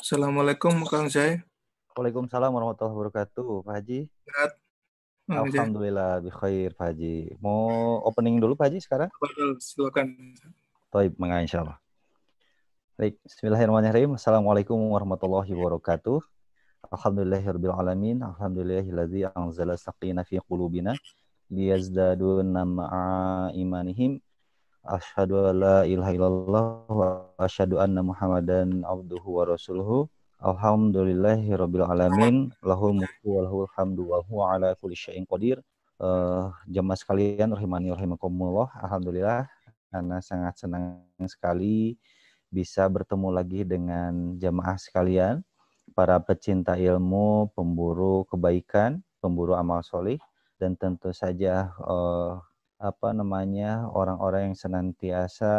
Assalamualaikum Kang Jai. Waalaikumsalam warahmatullahi wabarakatuh, Pak Haji. Sehat? Alhamdulillah, bikhair, Pak Haji. Mau opening dulu, Pak Haji, sekarang? Betul, silakan. Baik, mangga insya Allah. Baik, Bismillahirrahmanirrahim. Assalamualaikum warahmatullahi wabarakatuh. Alhamdulillahirabbil alamin. Alhamdulillahilladzi anzala saqina fi qulubina ma'a imanihim. Asyhadu an la ilaha illallah wa asyhadu anna Muhammadan abduhu wa rasuluhu. Alhamdulillahi rabbil alamin. Lahul mulku wa lahul hamdu wa huwa ala kulli syai'in qadir. Uh, jemaah sekalian rahimani rahimakumullah. Alhamdulillah karena sangat senang sekali bisa bertemu lagi dengan jemaah sekalian, para pecinta ilmu, pemburu kebaikan, pemburu amal solih, dan tentu saja uh, apa namanya orang-orang yang senantiasa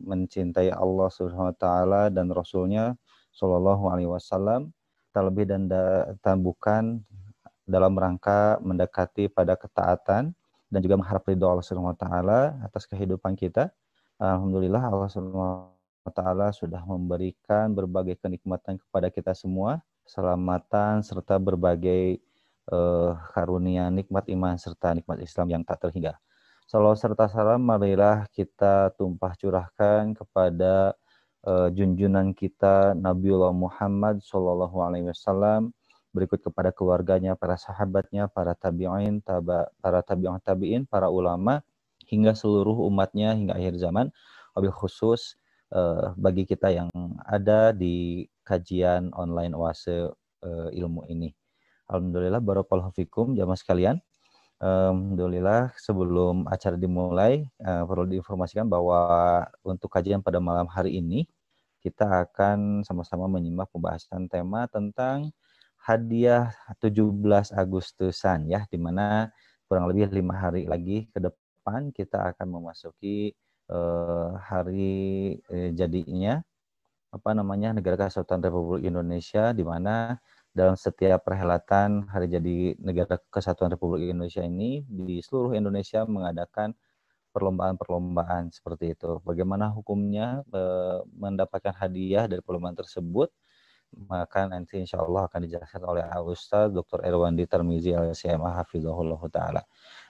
mencintai Allah Subhanahu wa taala dan rasulnya Shallallahu alaihi wasallam terlebih dan dan bukan dalam rangka mendekati pada ketaatan dan juga mengharap ridho Allah Subhanahu wa taala atas kehidupan kita. Alhamdulillah Allah Subhanahu wa taala sudah memberikan berbagai kenikmatan kepada kita semua, keselamatan serta berbagai uh, karunia nikmat iman serta nikmat Islam yang tak terhingga. Salam serta salam marilah kita tumpah curahkan kepada uh, junjunan kita Nabiullah Muhammad Shallallahu Alaihi Wasallam berikut kepada keluarganya, para sahabatnya, para tabi'in, taba, para tabi'in tabi'in, para ulama hingga seluruh umatnya hingga akhir zaman. Wabil khusus uh, bagi kita yang ada di kajian online oase uh, ilmu ini. Alhamdulillah barakallahu fikum jamaah sekalian. Alhamdulillah sebelum acara dimulai uh, perlu diinformasikan bahwa untuk kajian pada malam hari ini kita akan sama-sama menyimak pembahasan tema tentang hadiah 17 Agustusan ya di mana kurang lebih lima hari lagi ke depan kita akan memasuki uh, hari uh, jadinya apa namanya negara kesatuan Republik Indonesia di mana dalam setiap perhelatan Hari Jadi Negara Kesatuan Republik Indonesia ini di seluruh Indonesia mengadakan perlombaan-perlombaan seperti itu. Bagaimana hukumnya e, mendapatkan hadiah dari perlombaan tersebut? Maka nanti insya Allah akan dijelaskan oleh Ustaz Dr. Erwandi Tarmizi LCMA Hafizahullah Ta'ala.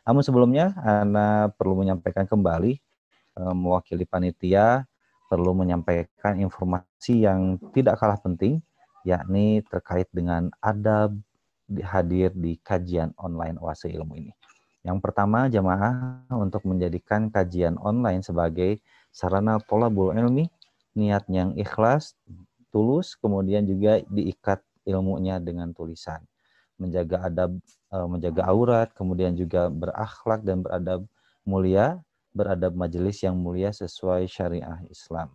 Namun sebelumnya, Anda perlu menyampaikan kembali e, mewakili panitia, perlu menyampaikan informasi yang tidak kalah penting yakni terkait dengan adab hadir di kajian online Oase Ilmu ini. Yang pertama, jamaah untuk menjadikan kajian online sebagai sarana tolabul ilmi, niat yang ikhlas, tulus, kemudian juga diikat ilmunya dengan tulisan. Menjaga adab, e, menjaga aurat, kemudian juga berakhlak dan beradab mulia, beradab majelis yang mulia sesuai syariah Islam.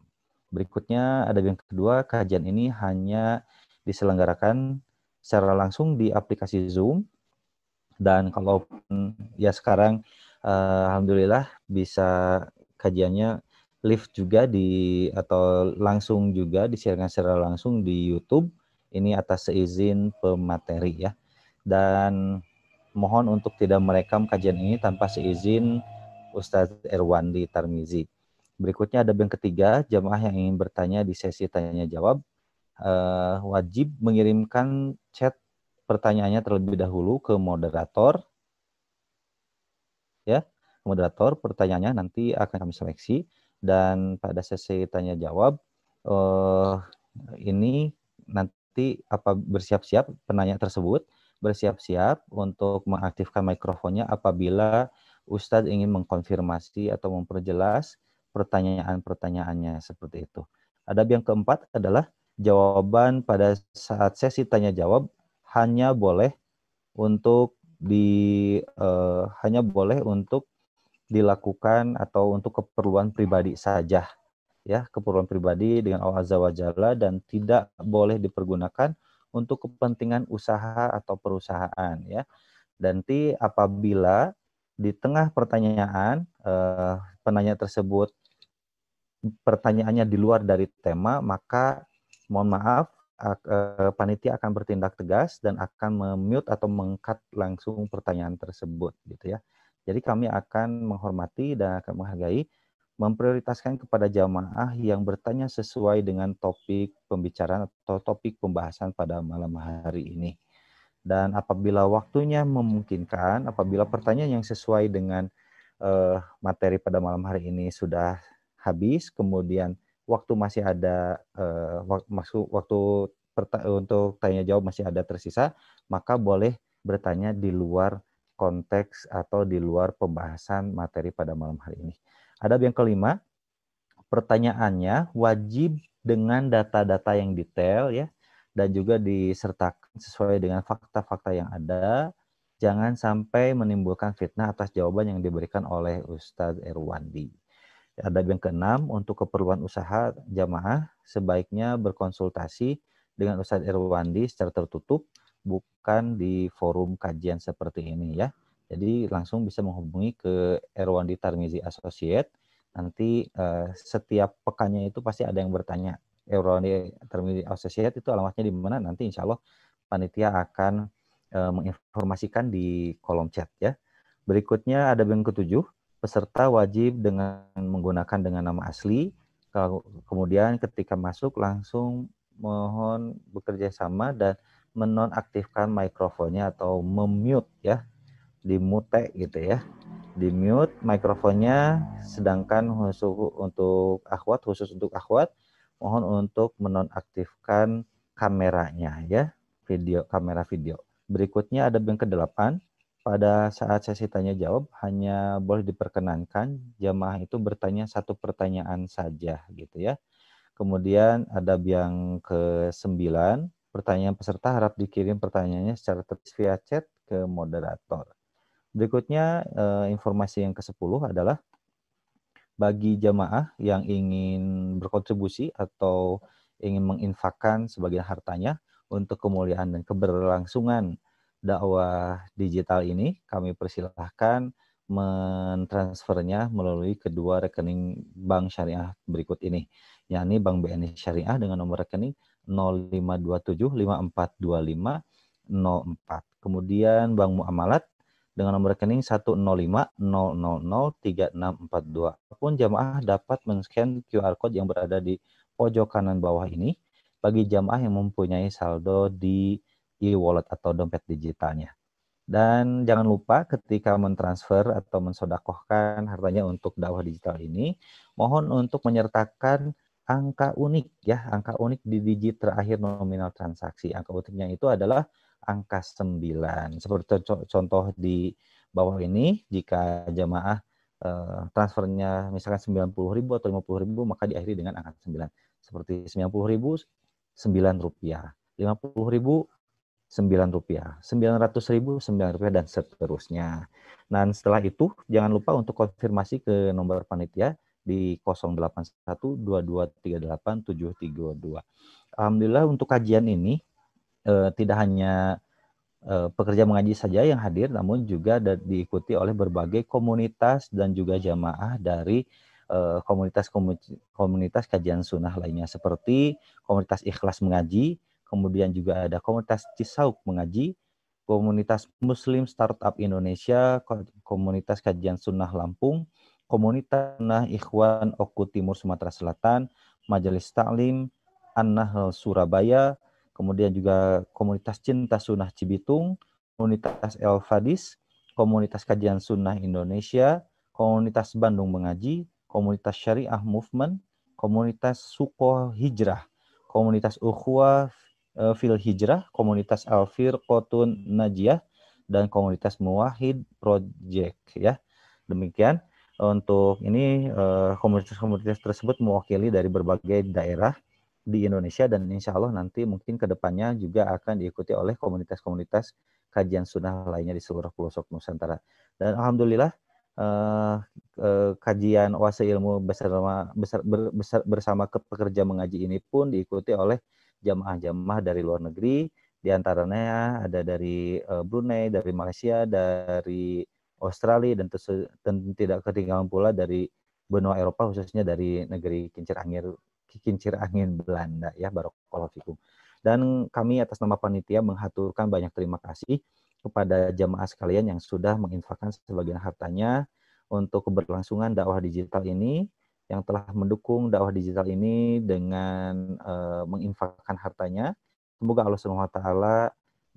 Berikutnya ada yang kedua, kajian ini hanya diselenggarakan secara langsung di aplikasi Zoom. Dan kalau ya sekarang uh, alhamdulillah bisa kajiannya live juga di atau langsung juga disiarkan secara langsung di YouTube. Ini atas seizin pemateri ya. Dan mohon untuk tidak merekam kajian ini tanpa seizin Ustadz Erwandi Tarmizi. Berikutnya ada yang ketiga, jamaah yang ingin bertanya di sesi tanya jawab uh, wajib mengirimkan chat pertanyaannya terlebih dahulu ke moderator. Ya, moderator pertanyaannya nanti akan kami seleksi. Dan pada sesi tanya jawab uh, ini nanti apa bersiap-siap penanya tersebut? Bersiap-siap untuk mengaktifkan mikrofonnya apabila Ustadz ingin mengkonfirmasi atau memperjelas pertanyaan-pertanyaannya seperti itu. Adab yang keempat adalah jawaban pada saat sesi tanya jawab hanya boleh untuk di uh, hanya boleh untuk dilakukan atau untuk keperluan pribadi saja ya keperluan pribadi dengan Allah Azza wa Jalla dan tidak boleh dipergunakan untuk kepentingan usaha atau perusahaan ya dan nanti apabila di tengah pertanyaan uh, penanya tersebut pertanyaannya di luar dari tema, maka mohon maaf, uh, panitia akan bertindak tegas dan akan memute atau mengkat langsung pertanyaan tersebut, gitu ya. Jadi kami akan menghormati dan akan menghargai memprioritaskan kepada jamaah yang bertanya sesuai dengan topik pembicaraan atau topik pembahasan pada malam hari ini. Dan apabila waktunya memungkinkan, apabila pertanyaan yang sesuai dengan uh, materi pada malam hari ini sudah habis, kemudian waktu masih ada uh, waktu, waktu untuk tanya jawab masih ada tersisa, maka boleh bertanya di luar konteks atau di luar pembahasan materi pada malam hari ini. Adab yang kelima, pertanyaannya wajib dengan data-data yang detail ya dan juga disertakan sesuai dengan fakta-fakta yang ada. Jangan sampai menimbulkan fitnah atas jawaban yang diberikan oleh Ustadz Erwandi. Adab yang keenam, untuk keperluan usaha jamaah sebaiknya berkonsultasi dengan Ustadz Erwandi secara tertutup, bukan di forum kajian seperti ini ya. Jadi langsung bisa menghubungi ke Erwandi Tarmizi Associate. Nanti uh, setiap pekannya itu pasti ada yang bertanya Euroni Termini Associate itu alamatnya di mana nanti insya Allah panitia akan e, menginformasikan di kolom chat ya. Berikutnya ada yang ketujuh, peserta wajib dengan menggunakan dengan nama asli. Kemudian ketika masuk langsung mohon bekerja sama dan menonaktifkan mikrofonnya atau memute ya, di mute gitu ya di mute mikrofonnya sedangkan khusus untuk akhwat khusus untuk akhwat mohon untuk menonaktifkan kameranya ya, video kamera video. Berikutnya ada yang ke-8. Pada saat sesi tanya jawab hanya boleh diperkenankan jamaah itu bertanya satu pertanyaan saja gitu ya. Kemudian ada yang ke-9, pertanyaan peserta harap dikirim pertanyaannya secara tertulis via chat ke moderator. Berikutnya eh, informasi yang ke-10 adalah bagi jamaah yang ingin berkontribusi atau ingin menginfakkan sebagian hartanya untuk kemuliaan dan keberlangsungan dakwah digital ini, kami persilahkan mentransfernya melalui kedua rekening bank syariah berikut ini, yakni Bank BNI Syariah dengan nomor rekening 0527 5425 04. Kemudian Bank Muamalat dengan nomor rekening 105.000.3642. Pun jamaah dapat men-scan QR code yang berada di pojok kanan bawah ini bagi jamaah yang mempunyai saldo di e-wallet atau dompet digitalnya. Dan jangan lupa ketika mentransfer atau mensodakohkan hartanya untuk dakwah digital ini, mohon untuk menyertakan angka unik ya, angka unik di digit terakhir nominal transaksi. Angka uniknya itu adalah angka 9. Seperti contoh di bawah ini, jika jamaah eh, transfernya misalkan 90.000 atau 50.000 maka diakhiri dengan angka 9. Seperti 90.000 9 rupiah, 50.000 9 rupiah, 900 ribu 9 rupiah dan seterusnya. Dan setelah itu jangan lupa untuk konfirmasi ke nomor panitia di 0812238732. Alhamdulillah untuk kajian ini eh, tidak hanya eh, pekerja mengaji saja yang hadir, namun juga diikuti oleh berbagai komunitas dan juga jamaah dari eh, komunitas komunitas kajian sunnah lainnya seperti komunitas ikhlas mengaji, kemudian juga ada komunitas Cisauk mengaji, komunitas Muslim Startup Indonesia, komunitas kajian sunnah Lampung, komunitas sunnah Ikhwan Oku Timur Sumatera Selatan, Majelis Taklim, An-Nahl Surabaya, kemudian juga komunitas Cinta Sunnah Cibitung, komunitas El Fadis, komunitas Kajian Sunnah Indonesia, komunitas Bandung Mengaji, komunitas Syariah Movement, komunitas Suko Hijrah, komunitas Ukhwa eh, Fil Hijrah, komunitas Alfir Kotun Najiyah, dan komunitas Muwahid Project ya. Demikian untuk ini eh, komunitas-komunitas tersebut mewakili dari berbagai daerah di Indonesia dan insya Allah nanti mungkin ke depannya juga akan diikuti oleh komunitas-komunitas kajian sunnah lainnya di seluruh pelosok Nusantara. Dan Alhamdulillah eh, eh, kajian oase ilmu bersama, besar, besar, bersama pekerja mengaji ini pun diikuti oleh jamaah-jamaah dari luar negeri, di antaranya ada dari eh, Brunei, dari Malaysia, dari Australia, dan, dan tidak ketinggalan pula dari benua Eropa, khususnya dari negeri kincir angin kincir angin Belanda ya barokallahu fikum. Dan kami atas nama panitia menghaturkan banyak terima kasih kepada jamaah sekalian yang sudah menginfakkan sebagian hartanya untuk keberlangsungan dakwah digital ini yang telah mendukung dakwah digital ini dengan uh, menginfakkan hartanya. Semoga Allah Subhanahu wa taala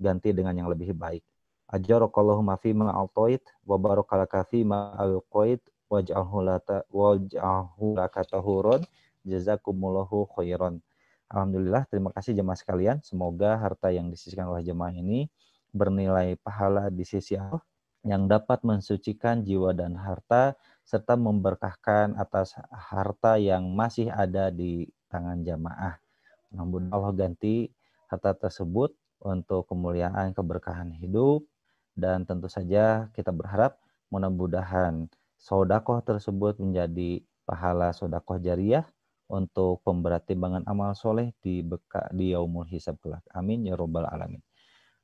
ganti dengan yang lebih baik. Ajarakallahu ma fi ma altoit wa barakalaka fi ma alqoit waj'alhu lata waj'alhu laka tahuron jazakumullahu khairan. Alhamdulillah, terima kasih jemaah sekalian. Semoga harta yang disisikan oleh jemaah ini bernilai pahala di sisi Allah yang dapat mensucikan jiwa dan harta serta memberkahkan atas harta yang masih ada di tangan jamaah. Namun Allah ganti harta tersebut untuk kemuliaan keberkahan hidup dan tentu saja kita berharap mudah-mudahan sodakoh tersebut menjadi pahala sodakoh jariah untuk pemberat timbangan amal soleh di beka, di yaumul hisab kelak. Amin ya robbal alamin.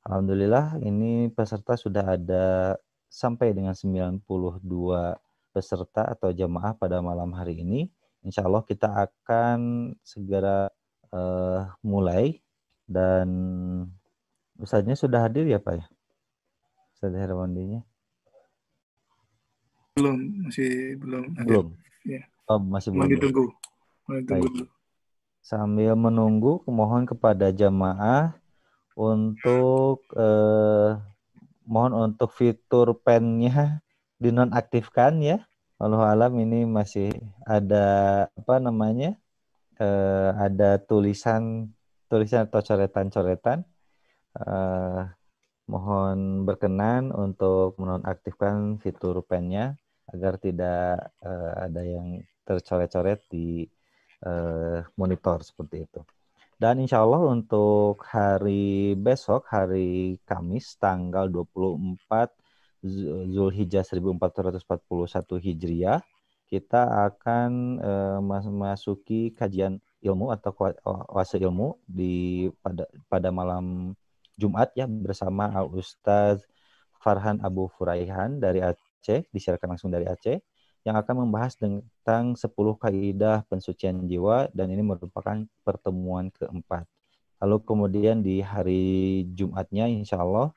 Alhamdulillah ini peserta sudah ada sampai dengan 92 peserta atau jamaah pada malam hari ini. Insya Allah kita akan segera uh, mulai dan Ustaznya sudah hadir ya Pak ya? Ustaz Herwandinya? Belum, masih belum. Belum? Ya. Oh, masih belum. Masih ditunggu. Masih Sambil menunggu, mohon kepada jamaah untuk eh, mohon untuk fitur pennya dinonaktifkan ya. Allah alam ini masih ada apa namanya? Uh, ada tulisan tulisan atau coretan-coretan. Uh, mohon berkenan untuk menonaktifkan fitur pennya agar tidak uh, ada yang tercoret-coret di monitor seperti itu. Dan insya Allah untuk hari besok, hari Kamis, tanggal 24 Zulhijjah 1441 Hijriah, kita akan uh, memasuki kajian ilmu atau kuasa ilmu di pada pada malam Jumat ya bersama Al Ustaz Farhan Abu Furaihan dari Aceh, disiarkan langsung dari Aceh yang akan membahas tentang 10 kaidah pensucian jiwa dan ini merupakan pertemuan keempat. Lalu kemudian di hari Jumatnya insya Allah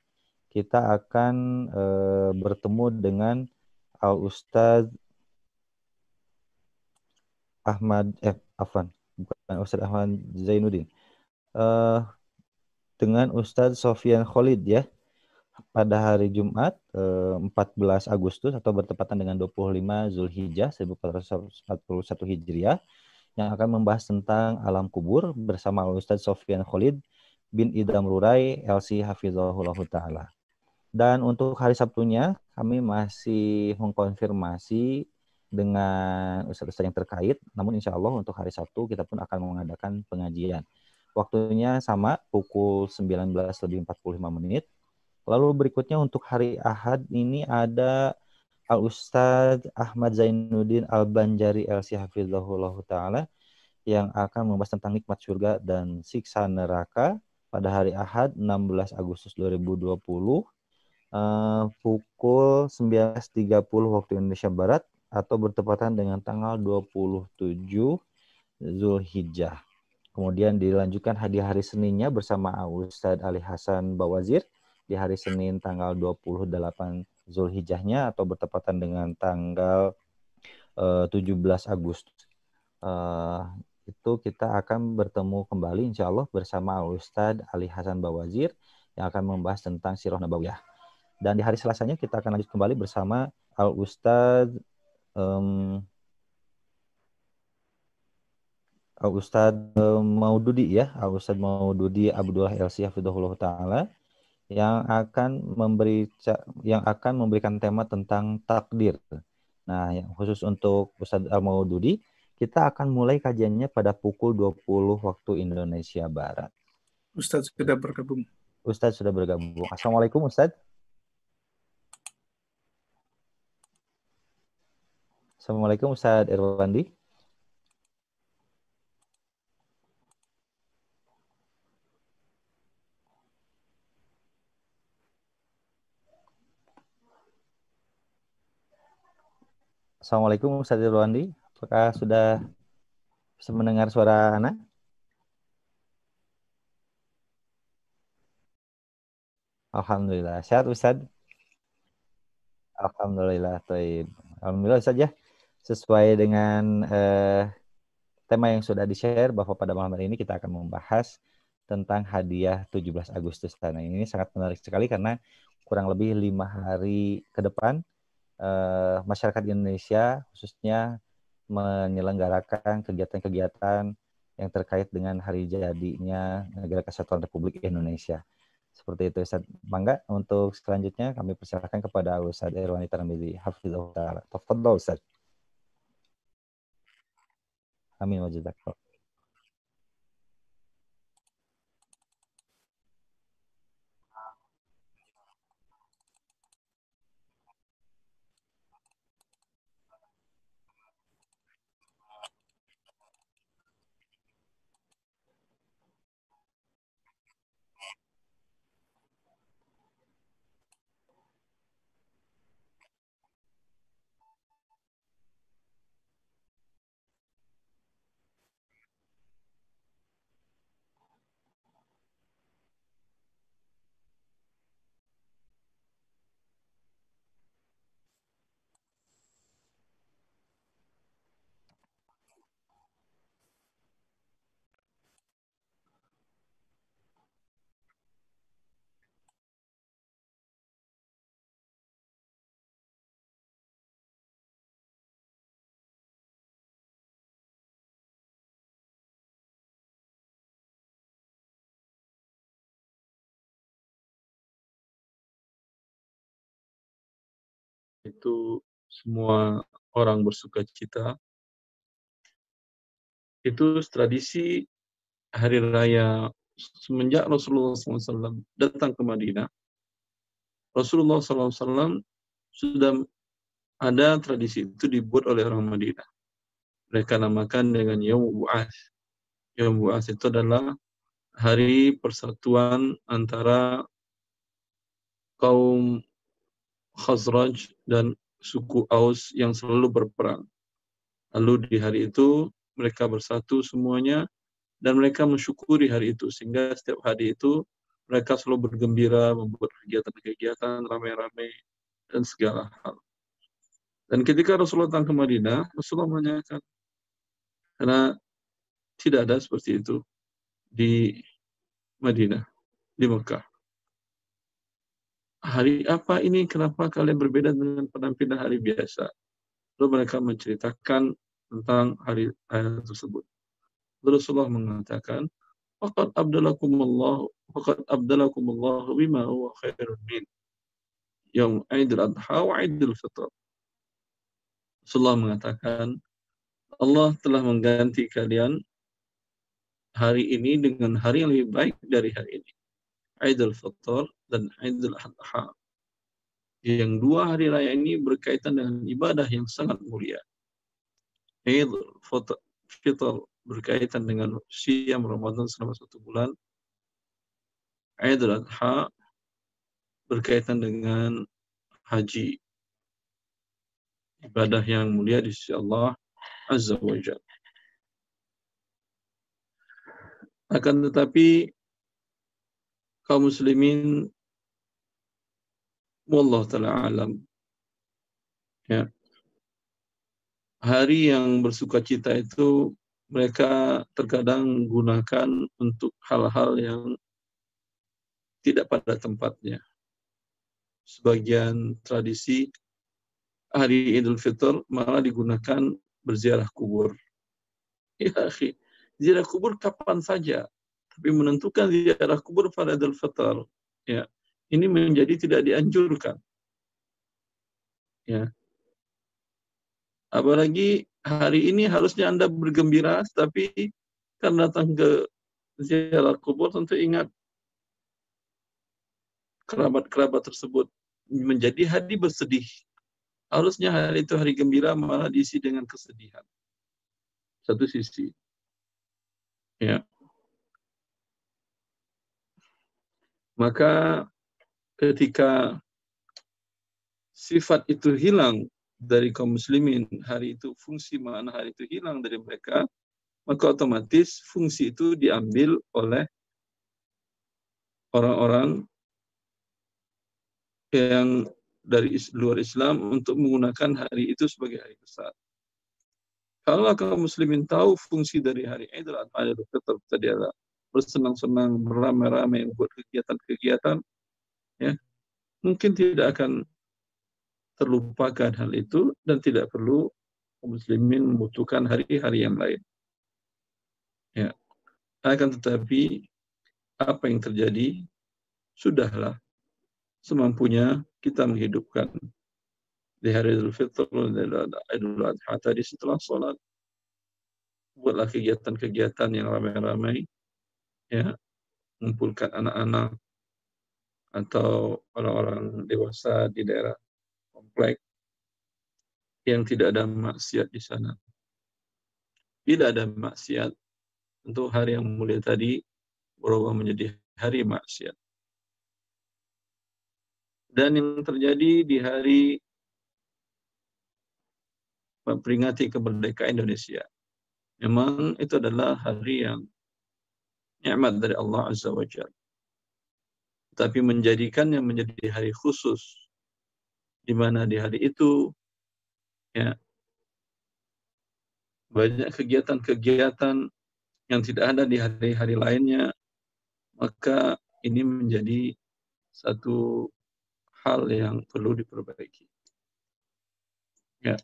kita akan e, bertemu dengan Al Ustaz Ahmad eh Afan bukan Ustaz Ahmad Zainuddin e, dengan Ustaz Sofian Khalid ya pada hari Jumat e, eh, 14 Agustus atau bertepatan dengan 25 Zulhijjah 1441 Hijriah yang akan membahas tentang alam kubur bersama Ustaz Sofian Khalid bin Idam Rurai LC Hafizahullah Ta'ala. Dan untuk hari Sabtunya kami masih mengkonfirmasi dengan ustaz-ustaz yang terkait. Namun insya Allah untuk hari Sabtu kita pun akan mengadakan pengajian. Waktunya sama pukul 19 lebih 45 menit. Lalu berikutnya untuk hari Ahad ini ada Al Ustadz Ahmad Zainuddin Al Banjari LC Hafizahullah Ta'ala yang akan membahas tentang nikmat surga dan siksa neraka pada hari Ahad 16 Agustus 2020 uh, pukul 19.30 waktu Indonesia Barat atau bertepatan dengan tanggal 27 Zulhijjah. Kemudian dilanjutkan di hari Seninnya bersama Ustadz Ali Hasan Bawazir di hari Senin tanggal 28 Zulhijjahnya atau bertepatan dengan tanggal uh, 17 Agustus. Uh, itu kita akan bertemu kembali insya Allah bersama Ustadz Ali Hasan Bawazir yang akan membahas tentang Sirah Nabawiyah. Dan di hari Selasanya kita akan lanjut kembali bersama Al Ustadz um, Al Ustadz um, Maududi ya, Al Ustadz Maududi Abdullah Elsi Hafidhullah Ta'ala yang akan memberi yang akan memberikan tema tentang takdir. Nah, yang khusus untuk Ustadz Al Maududi, kita akan mulai kajiannya pada pukul 20 waktu Indonesia Barat. Ustadz sudah bergabung. Ustadz sudah bergabung. Assalamualaikum Ustadz. Assalamualaikum Ustaz Irwandi. Assalamualaikum Ustaz Irwandi. Apakah sudah bisa mendengar suara anak? Alhamdulillah. Sehat Ustaz? Alhamdulillah. Alhamdulillah saja. Sesuai dengan uh, tema yang sudah di-share bahwa pada malam hari ini kita akan membahas tentang hadiah 17 Agustus. Nah, ini sangat menarik sekali karena kurang lebih lima hari ke depan uh, masyarakat Indonesia khususnya menyelenggarakan kegiatan-kegiatan yang terkait dengan hari jadinya Negara Kesatuan Republik Indonesia. Seperti itu Ustaz. Bangga untuk selanjutnya kami persilakan kepada Ustaz Irwani Tarmizi. Hafizullah Ta'ala. Tafadol Ustaz. Amin wa jazakallah. Itu semua orang bersuka cita. Itu tradisi hari raya semenjak Rasulullah SAW datang ke Madinah. Rasulullah SAW sudah ada tradisi itu dibuat oleh orang Madinah. Mereka namakan dengan Yom Bu'as. Yom Bu'as itu adalah hari persatuan antara kaum Khazraj dan suku Aus yang selalu berperang. Lalu di hari itu mereka bersatu semuanya dan mereka mensyukuri hari itu sehingga setiap hari itu mereka selalu bergembira membuat kegiatan-kegiatan ramai-ramai dan segala hal. Dan ketika Rasulullah datang ke Madinah, Rasulullah menanyakan karena tidak ada seperti itu di Madinah, di Mekah hari apa ini? Kenapa kalian berbeda dengan penampilan hari biasa? Lalu mereka menceritakan tentang hari hari tersebut. Rasulullah mengatakan, Fakat abdalakumullah, fakat abdalakumullah bima huwa khairun min. Yang Aidil Adha wa Aidil Fitr. Rasulullah mengatakan, Allah telah mengganti kalian hari ini dengan hari yang lebih baik dari hari ini. Aidil Fitr dan Aidil Adha. Yang dua hari raya ini berkaitan dengan ibadah yang sangat mulia. Aidil Fitr berkaitan dengan siam Ramadan selama satu bulan. Aidil Adha berkaitan dengan haji. Ibadah yang mulia di sisi Allah Azza wa Jalla. Akan tetapi kaum muslimin wallah taala alam ya hari yang bersuka cita itu mereka terkadang gunakan untuk hal-hal yang tidak pada tempatnya. Sebagian tradisi hari Idul Fitr malah digunakan berziarah kubur. Ya, ziarah kubur kapan saja tapi menentukan ziarah kubur pada Idul Fitr ya ini menjadi tidak dianjurkan. Ya. Apalagi hari ini harusnya Anda bergembira tapi kan datang ke ziarah kubur tentu ingat kerabat-kerabat tersebut menjadi hari bersedih. Harusnya hari itu hari gembira malah diisi dengan kesedihan. Satu sisi. Ya Maka ketika sifat itu hilang dari kaum muslimin, hari itu fungsi makna hari itu hilang dari mereka, maka otomatis fungsi itu diambil oleh orang-orang yang dari luar Islam untuk menggunakan hari itu sebagai hari besar. kalau kaum muslimin tahu fungsi dari hari Idul Adha tadi adalah bersenang-senang, beramai-ramai, buat kegiatan-kegiatan, ya mungkin tidak akan terlupakan hal itu dan tidak perlu muslimin membutuhkan hari-hari yang lain. Ya. Akan tetapi apa yang terjadi sudahlah semampunya kita menghidupkan di hari Idul Fitr dan Idul Adha tadi setelah sholat buatlah kegiatan-kegiatan yang ramai-ramai ya mengumpulkan anak-anak atau orang-orang dewasa di daerah komplek yang tidak ada maksiat di sana. Tidak ada maksiat untuk hari yang mulia tadi berubah menjadi hari maksiat. Dan yang terjadi di hari memperingati kemerdekaan Indonesia. Memang itu adalah hari yang nikmat dari Allah Azza wa Jalla. Tapi menjadikannya menjadi hari khusus di mana di hari itu ya banyak kegiatan-kegiatan yang tidak ada di hari-hari lainnya maka ini menjadi satu hal yang perlu diperbaiki. Ya.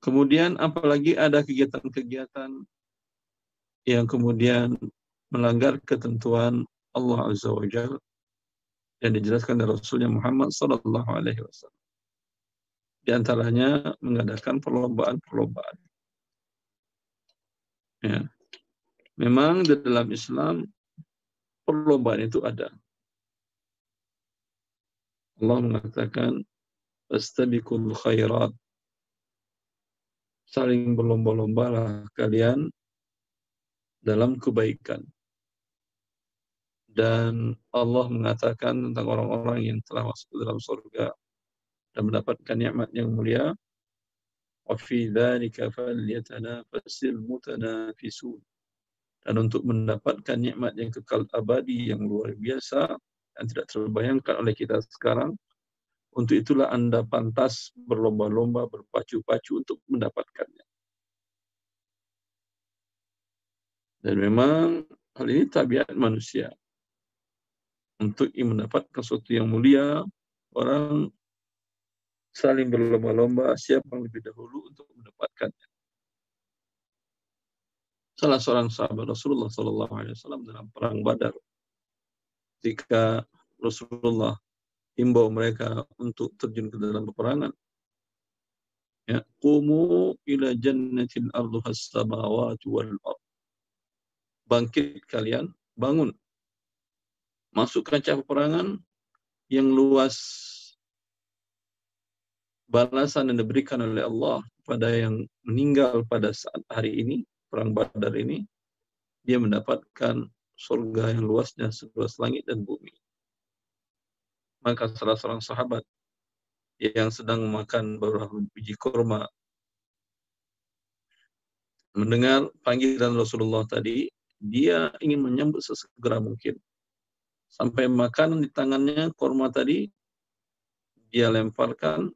Kemudian apalagi ada kegiatan-kegiatan yang kemudian melanggar ketentuan Allah Azza wa Jal yang dijelaskan dari Rasulnya Muhammad Sallallahu Alaihi Wasallam. Di antaranya mengadakan perlombaan-perlombaan. Ya. Memang di dalam Islam perlombaan itu ada. Allah mengatakan, Astabikul khairat saling berlomba-lombalah kalian dalam kebaikan. Dan Allah mengatakan tentang orang-orang yang telah masuk ke dalam surga dan mendapatkan nikmat yang mulia. Dan untuk mendapatkan nikmat yang kekal abadi yang luar biasa dan tidak terbayangkan oleh kita sekarang, untuk itulah Anda pantas berlomba-lomba, berpacu-pacu untuk mendapatkannya. Dan memang hal ini tabiat manusia. Untuk mendapatkan sesuatu yang mulia, orang saling berlomba-lomba siapa yang lebih dahulu untuk mendapatkannya. Salah seorang sahabat Rasulullah SAW dalam perang Badar, ketika Rasulullah himbau mereka untuk terjun ke dalam peperangan. Ya, qumu ila jannatin arduha samawati wal ard. Bangkit kalian, bangun. Masuk kancah peperangan yang luas balasan yang diberikan oleh Allah pada yang meninggal pada saat hari ini, perang Badar ini, dia mendapatkan surga yang luasnya seluas langit dan bumi maka salah seorang sahabat yang sedang memakan beberapa biji kurma mendengar panggilan Rasulullah tadi, dia ingin menyambut sesegera mungkin. Sampai makanan di tangannya, kurma tadi, dia lemparkan,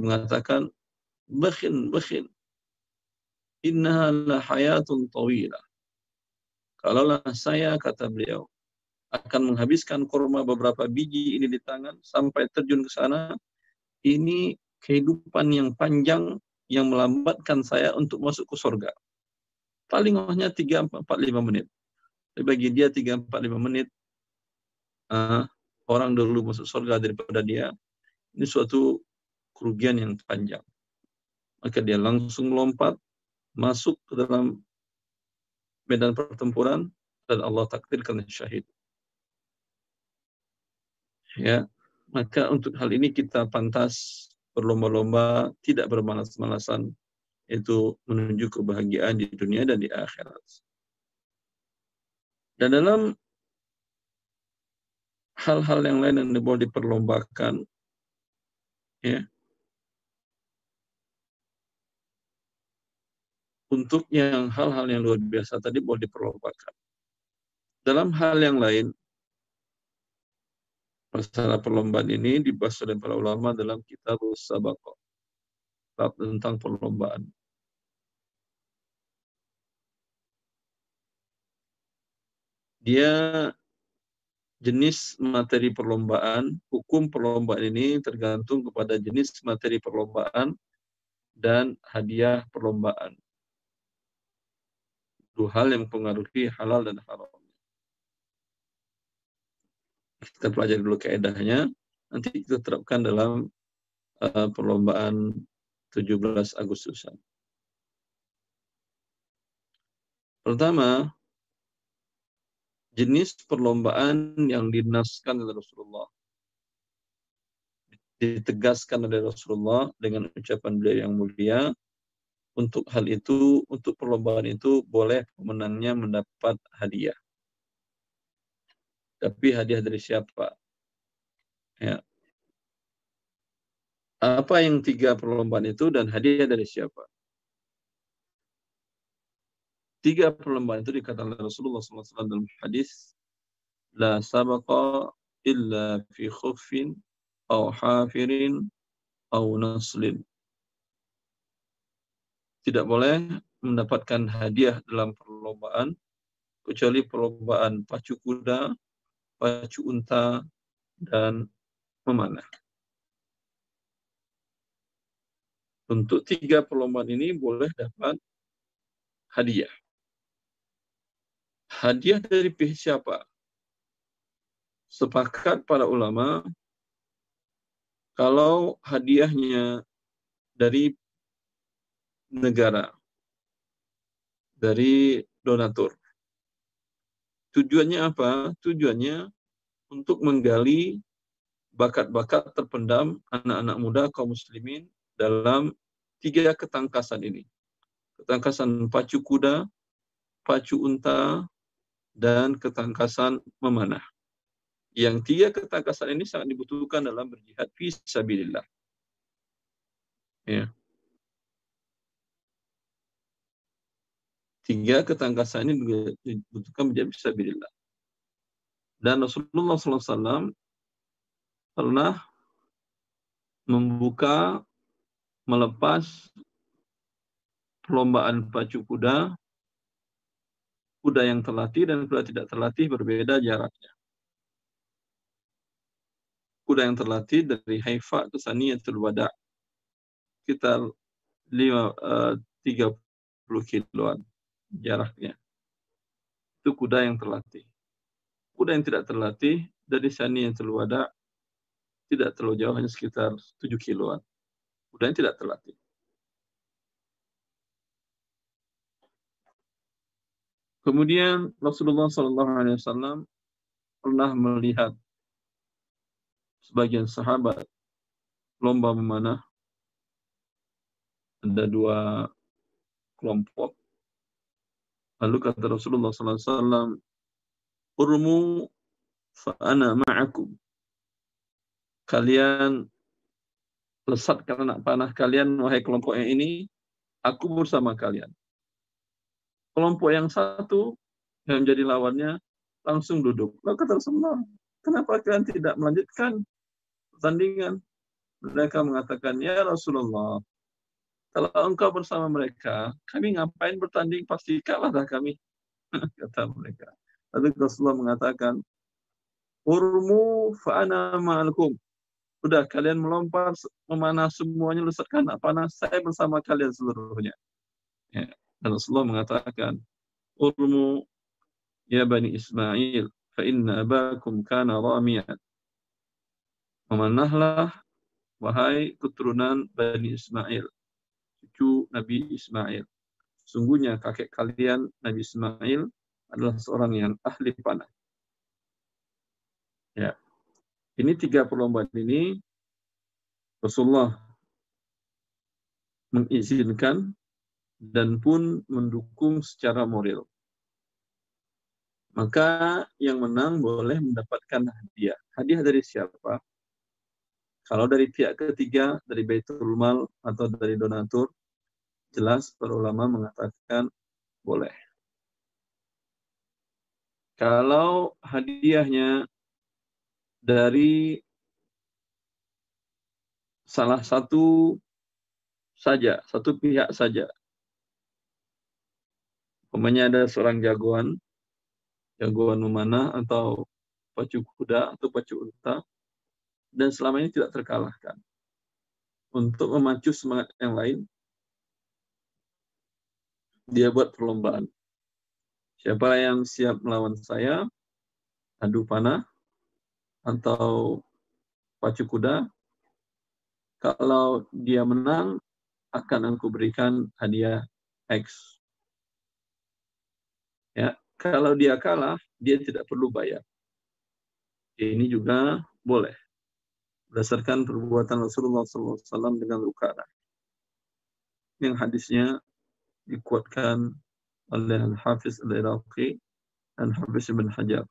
mengatakan, Bakhin, bakhin. Innaha la hayatun tawilah. Kalaulah saya, kata beliau, akan menghabiskan kurma beberapa biji ini di tangan sampai terjun ke sana. Ini kehidupan yang panjang yang melambatkan saya untuk masuk ke surga. Paling hanya 3, 4, 5 menit. Bagi dia 3, 4, 5 menit, uh, orang dulu masuk surga daripada dia. Ini suatu kerugian yang panjang. Maka dia langsung melompat, masuk ke dalam medan pertempuran, dan Allah takdirkan syahid. Ya, maka untuk hal ini kita pantas berlomba-lomba, tidak bermalas-malasan, itu menuju kebahagiaan di dunia dan di akhirat. Dan dalam hal-hal yang lain yang boleh diperlombakan. Ya. Untuk yang hal-hal yang luar biasa tadi boleh diperlombakan. Dalam hal yang lain, masalah perlombaan ini dibahas oleh para ulama dalam kitab Sabakoh. Tentang perlombaan. Dia jenis materi perlombaan, hukum perlombaan ini tergantung kepada jenis materi perlombaan dan hadiah perlombaan. Dua hal yang mempengaruhi halal dan haram. Kita pelajari dulu keedahnya, nanti kita terapkan dalam uh, perlombaan 17 Agustusan. Pertama, jenis perlombaan yang dinaskan oleh Rasulullah. Ditegaskan oleh Rasulullah dengan ucapan beliau yang mulia, untuk hal itu, untuk perlombaan itu boleh pemenangnya mendapat hadiah. Tapi hadiah dari siapa? Ya. Apa yang tiga perlombaan itu dan hadiah dari siapa? Tiga perlombaan itu dikatakan Rasulullah SAW dalam hadis, La sabaqa illa fi khuffin au hafirin au naslin. Tidak boleh mendapatkan hadiah dalam perlombaan kecuali perlombaan pacu kuda, pacu unta, dan memanah. Untuk tiga perlombaan ini boleh dapat hadiah. Hadiah dari pihak siapa? Sepakat para ulama kalau hadiahnya dari negara, dari donatur. Tujuannya apa? Tujuannya untuk menggali bakat-bakat terpendam anak-anak muda kaum muslimin dalam tiga ketangkasan ini. Ketangkasan pacu kuda, pacu unta, dan ketangkasan memanah. Yang tiga ketangkasan ini sangat dibutuhkan dalam berjihad fi sabilillah. Ya. Tiga ketangkasan ini dibutuhkan menjadi sabilillah. Dan Rasulullah SAW pernah membuka melepas perlombaan pacu kuda kuda yang terlatih dan kuda tidak terlatih berbeda jaraknya. Kuda yang terlatih dari Haifa ke Saniyatul Wada sekitar 5, uh, 30 kiloan jaraknya. Itu kuda yang terlatih. Kuda yang tidak terlatih dari Saniyatul Wada tidak terlalu jauh, hanya sekitar 7 kiloan. Kuda yang tidak terlatih. Kemudian Rasulullah SAW pernah melihat sebagian sahabat lomba memanah. Ada dua kelompok. Lalu kata Rasulullah SAW, Urmu fa'ana ma'akum. Kalian lesatkan anak panah kalian, wahai kelompok yang ini, aku bersama kalian kelompok yang satu yang menjadi lawannya langsung duduk. Lalu kata Rasulullah, kenapa kalian tidak melanjutkan pertandingan? Mereka mengatakan, ya Rasulullah, kalau engkau bersama mereka, kami ngapain bertanding? Pasti kalah dah kami. kata mereka. Lalu Rasulullah mengatakan, Urmu fa'ana ma'alkum. Sudah kalian melompat, memanah semuanya, lusatkan panah, saya bersama kalian seluruhnya. Ya. Dan Rasulullah mengatakan, Urmu ya Bani Ismail, fa inna abakum kana ramiyan. Memanahlah, wahai keturunan Bani Ismail, cucu Nabi Ismail. Sungguhnya kakek kalian, Nabi Ismail, adalah seorang yang ahli panah. Ya. Ini tiga perlombaan ini Rasulullah mengizinkan dan pun mendukung secara moral. Maka yang menang boleh mendapatkan hadiah. Hadiah dari siapa? Kalau dari pihak ketiga, dari Baitul Mal atau dari donatur, jelas para ulama mengatakan boleh. Kalau hadiahnya dari salah satu saja, satu pihak saja, Umpamanya ada seorang jagoan jagoan memanah atau pacu kuda atau pacu unta dan selama ini tidak terkalahkan. Untuk memacu semangat yang lain, dia buat perlombaan. Siapa yang siap melawan saya, adu panah, atau pacu kuda, kalau dia menang, akan aku berikan hadiah X. Ya, kalau dia kalah, dia tidak perlu bayar. Ini juga boleh. Berdasarkan perbuatan Rasulullah SAW dengan Rukana. Yang hadisnya dikuatkan oleh Al-Hafiz Al-Iraqi dan Hafiz Ibn Hajar.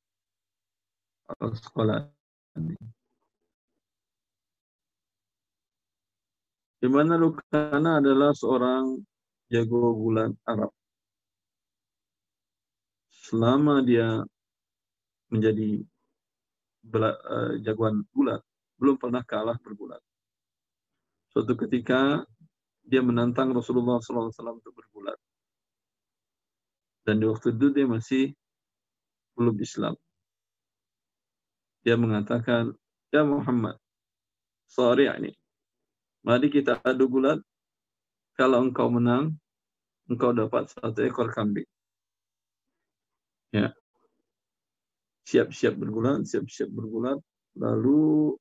Al-Asqalani. Di mana Rukana adalah seorang jago gulat Arab selama dia menjadi uh, jagoan gulat, belum pernah kalah bergulat. Suatu ketika dia menantang Rasulullah SAW untuk bergulat. Dan di waktu itu dia masih belum Islam. Dia mengatakan, Ya Muhammad, sorry ini, mari kita adu gulat. Kalau engkau menang, engkau dapat satu ekor kambing. Ya. Siap-siap bergulat, siap-siap bergulat, lalu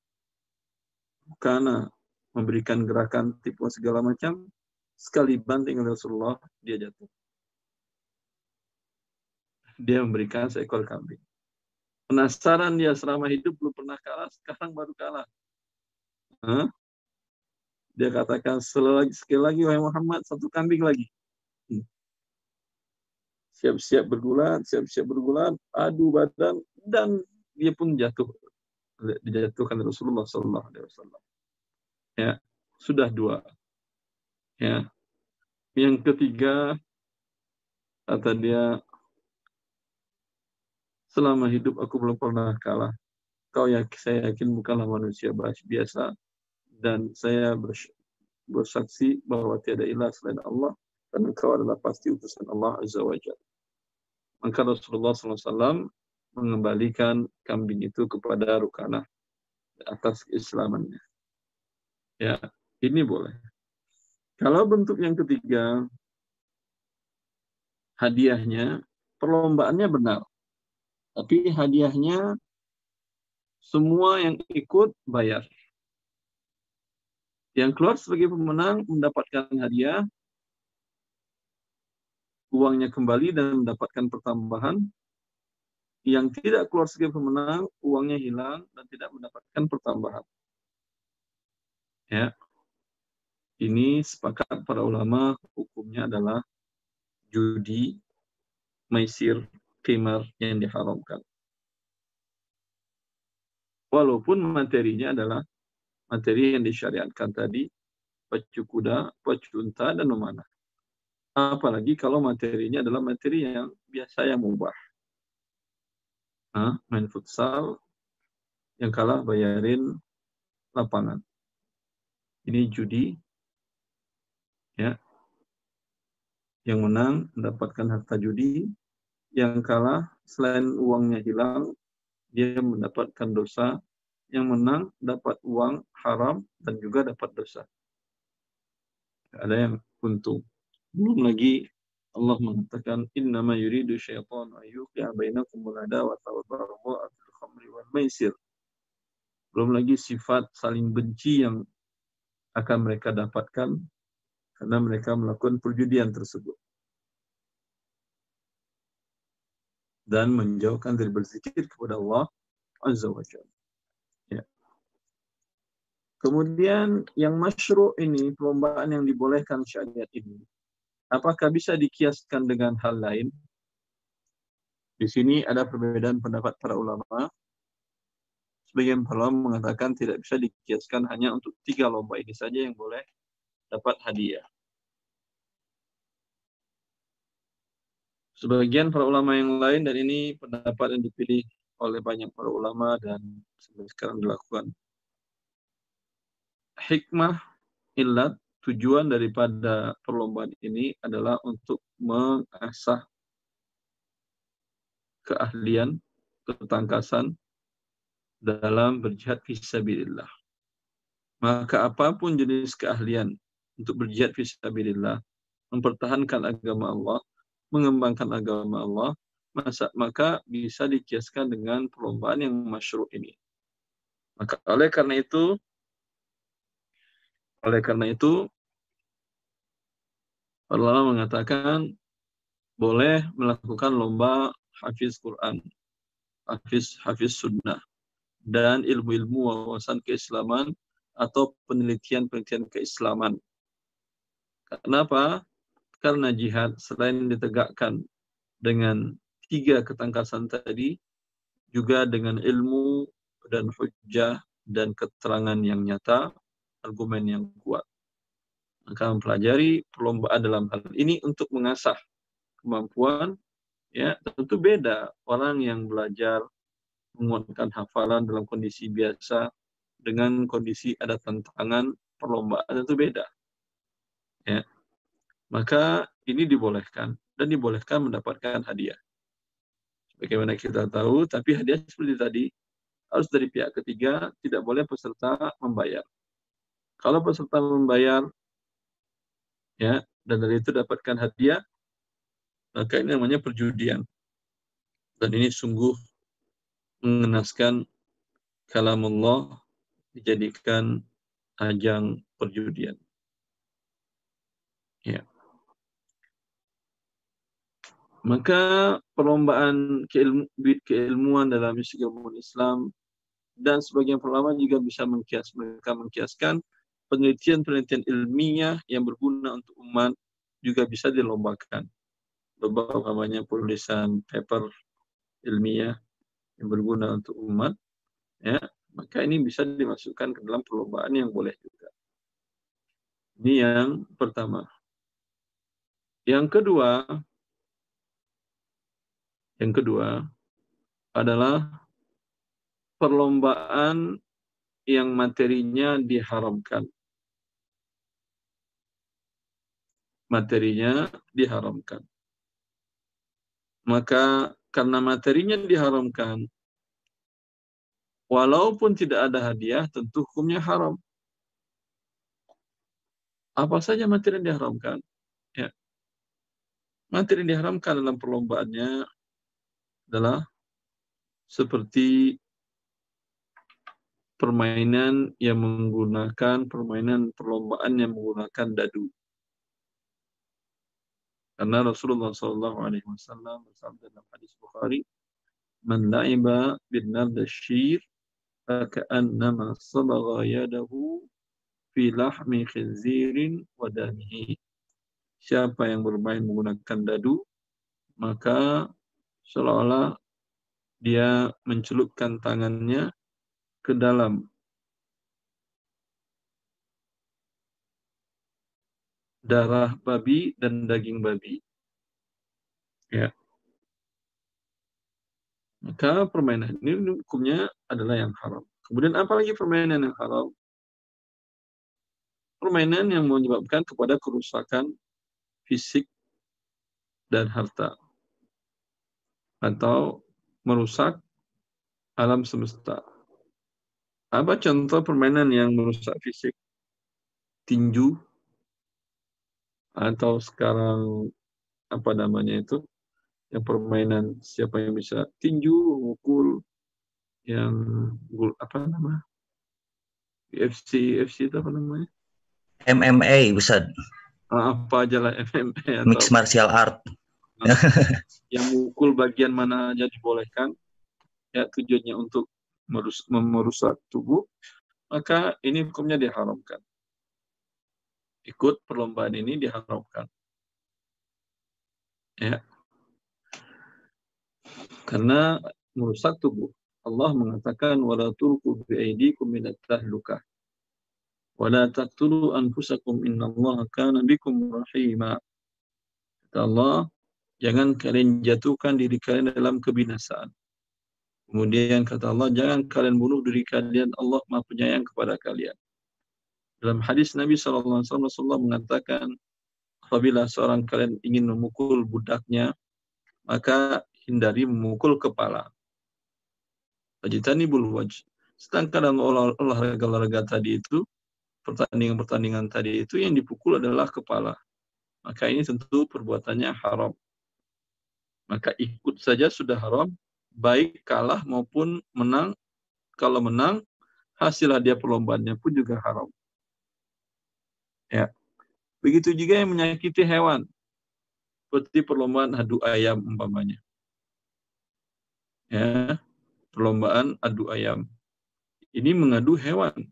karena memberikan gerakan tipu segala macam, sekali banting oleh Rasulullah, dia jatuh. Dia memberikan seekor kambing. Penasaran dia selama hidup belum pernah kalah, sekarang baru kalah. Hah? Dia katakan sekali lagi, wahai Muhammad, satu kambing lagi siap-siap bergulat, siap-siap bergulat, adu badan, dan dia pun jatuh, dijatuhkan Rasulullah Sallallahu Alaihi Wasallam. Ya, sudah dua. Ya, yang ketiga kata dia, selama hidup aku belum pernah kalah. Kau yakin, saya yakin bukanlah manusia biasa dan saya bersaksi bahwa tiada ilah selain Allah dan engkau adalah pasti utusan Allah Azza wa. Maka Rasulullah SAW mengembalikan kambing itu kepada Rukanah atas keislamannya. Ya, ini boleh. Kalau bentuk yang ketiga, hadiahnya, perlombaannya benar. Tapi hadiahnya semua yang ikut bayar. Yang keluar sebagai pemenang mendapatkan hadiah uangnya kembali dan mendapatkan pertambahan. Yang tidak keluar sebagai pemenang, uangnya hilang dan tidak mendapatkan pertambahan. Ya. Ini sepakat para ulama hukumnya adalah judi, maisir, kimar yang diharamkan. Walaupun materinya adalah materi yang disyariatkan tadi, pacu kuda, pacu unta, dan memanah. Apalagi kalau materinya adalah materi yang biasa yang mubah. Nah, main futsal, yang kalah bayarin lapangan. Ini judi, ya. Yang menang mendapatkan harta judi, yang kalah selain uangnya hilang, dia mendapatkan dosa. Yang menang dapat uang haram dan juga dapat dosa. Ada yang untung. Belum lagi Allah mengatakan innama yuridu syaitan ayyuqi'a bainakum al-adawata wal baghdha'a fil khamri wal maisir. Belum lagi sifat saling benci yang akan mereka dapatkan karena mereka melakukan perjudian tersebut. Dan menjauhkan dari berzikir kepada Allah Azza wa Jalla. Ya. Kemudian yang masyru' ini, perlombaan yang dibolehkan syariat ini, Apakah bisa dikiaskan dengan hal lain? Di sini ada perbedaan pendapat para ulama. Sebagian para ulama mengatakan tidak bisa dikiaskan hanya untuk tiga lomba ini saja yang boleh dapat hadiah. Sebagian para ulama yang lain dan ini pendapat yang dipilih oleh banyak para ulama dan sampai sekarang dilakukan. Hikmah, ilat, tujuan daripada perlombaan ini adalah untuk mengasah keahlian, ketangkasan dalam berjihad fisabilillah. Maka apa pun jenis keahlian untuk berjihad fisabilillah, mempertahankan agama Allah, mengembangkan agama Allah, masa, maka bisa dikiaskan dengan perlombaan yang masyru' ini. Maka oleh karena itu, oleh karena itu, Allah mengatakan boleh melakukan lomba hafiz Quran, hafiz hafiz sunnah, dan ilmu-ilmu wawasan keislaman atau penelitian-penelitian keislaman. Kenapa? Karena jihad selain ditegakkan dengan tiga ketangkasan tadi, juga dengan ilmu dan hujah dan keterangan yang nyata, argumen yang kuat. Maka mempelajari perlombaan dalam hal ini untuk mengasah kemampuan, ya tentu beda orang yang belajar menguatkan hafalan dalam kondisi biasa dengan kondisi ada tantangan perlombaan tentu beda. Ya. Maka ini dibolehkan dan dibolehkan mendapatkan hadiah. Bagaimana kita tahu, tapi hadiah seperti tadi harus dari pihak ketiga, tidak boleh peserta membayar. Kalau peserta membayar, ya, dan dari itu dapatkan hadiah, maka ini namanya perjudian. Dan ini sungguh mengenaskan kalam Allah dijadikan ajang perjudian. Ya. Maka perlombaan keilmu, keilmuan dalam ilmu Islam dan sebagian perlombaan juga bisa mengkias mereka mengkiaskan penelitian-penelitian ilmiah yang berguna untuk umat juga bisa dilombakan. Lomba namanya penulisan paper ilmiah yang berguna untuk umat, ya maka ini bisa dimasukkan ke dalam perlombaan yang boleh juga. Ini yang pertama. Yang kedua, yang kedua adalah perlombaan yang materinya diharamkan. Materinya diharamkan. Maka karena materinya diharamkan, walaupun tidak ada hadiah, tentu hukumnya haram. Apa saja materi yang diharamkan? Ya. Materi yang diharamkan dalam perlombaannya adalah seperti permainan yang menggunakan permainan perlombaan yang menggunakan dadu. Karena Rasulullah Shallallahu Alaihi Wasallam bersabda dalam hadis Bukhari, "Man la'iba bin nardashir فكأنما صبغ يده في لحم خنزير ودمه siapa yang bermain menggunakan dadu maka seolah-olah dia mencelupkan tangannya ke dalam darah babi dan daging babi. Ya. Maka permainan ini hukumnya adalah yang haram. Kemudian apalagi permainan yang haram? Permainan yang menyebabkan kepada kerusakan fisik dan harta. Atau merusak alam semesta. Apa contoh permainan yang merusak fisik? Tinju, atau sekarang apa namanya itu yang permainan siapa yang bisa tinju, mukul, yang apa nama? UFC, UFC itu apa namanya? MMA, Ustaz. Ah, apa aja lah MMA. Atau Mixed martial art. yang mukul bagian mana aja dibolehkan. Ya, tujuannya untuk merus merusak tubuh. Maka ini hukumnya diharamkan. Ikut perlombaan ini diharamkan. Ya, karena merusak tubuh. Allah mengatakan wala tulqu bi aydikum ila tahlukah. Wala taqtulu anfusakum innallaha kana bikum rahima. Kata Allah, jangan kalian jatuhkan diri kalian dalam kebinasaan. Kemudian kata Allah, jangan kalian bunuh diri kalian, Allah Maha penyayang kepada kalian. Dalam hadis Nabi SAW, Rasulullah mengatakan, apabila seorang kalian ingin memukul budaknya, maka hindari memukul kepala. Wajitani waj. Sedangkan dalam olah- olahraga-olahraga tadi itu, pertandingan-pertandingan tadi itu yang dipukul adalah kepala. Maka ini tentu perbuatannya haram. Maka ikut saja sudah haram, baik kalah maupun menang. Kalau menang, hasil hadiah perlombaannya pun juga haram. Ya. Begitu juga yang menyakiti hewan. Seperti perlombaan adu ayam umpamanya. Ya. Perlombaan adu ayam. Ini mengadu hewan.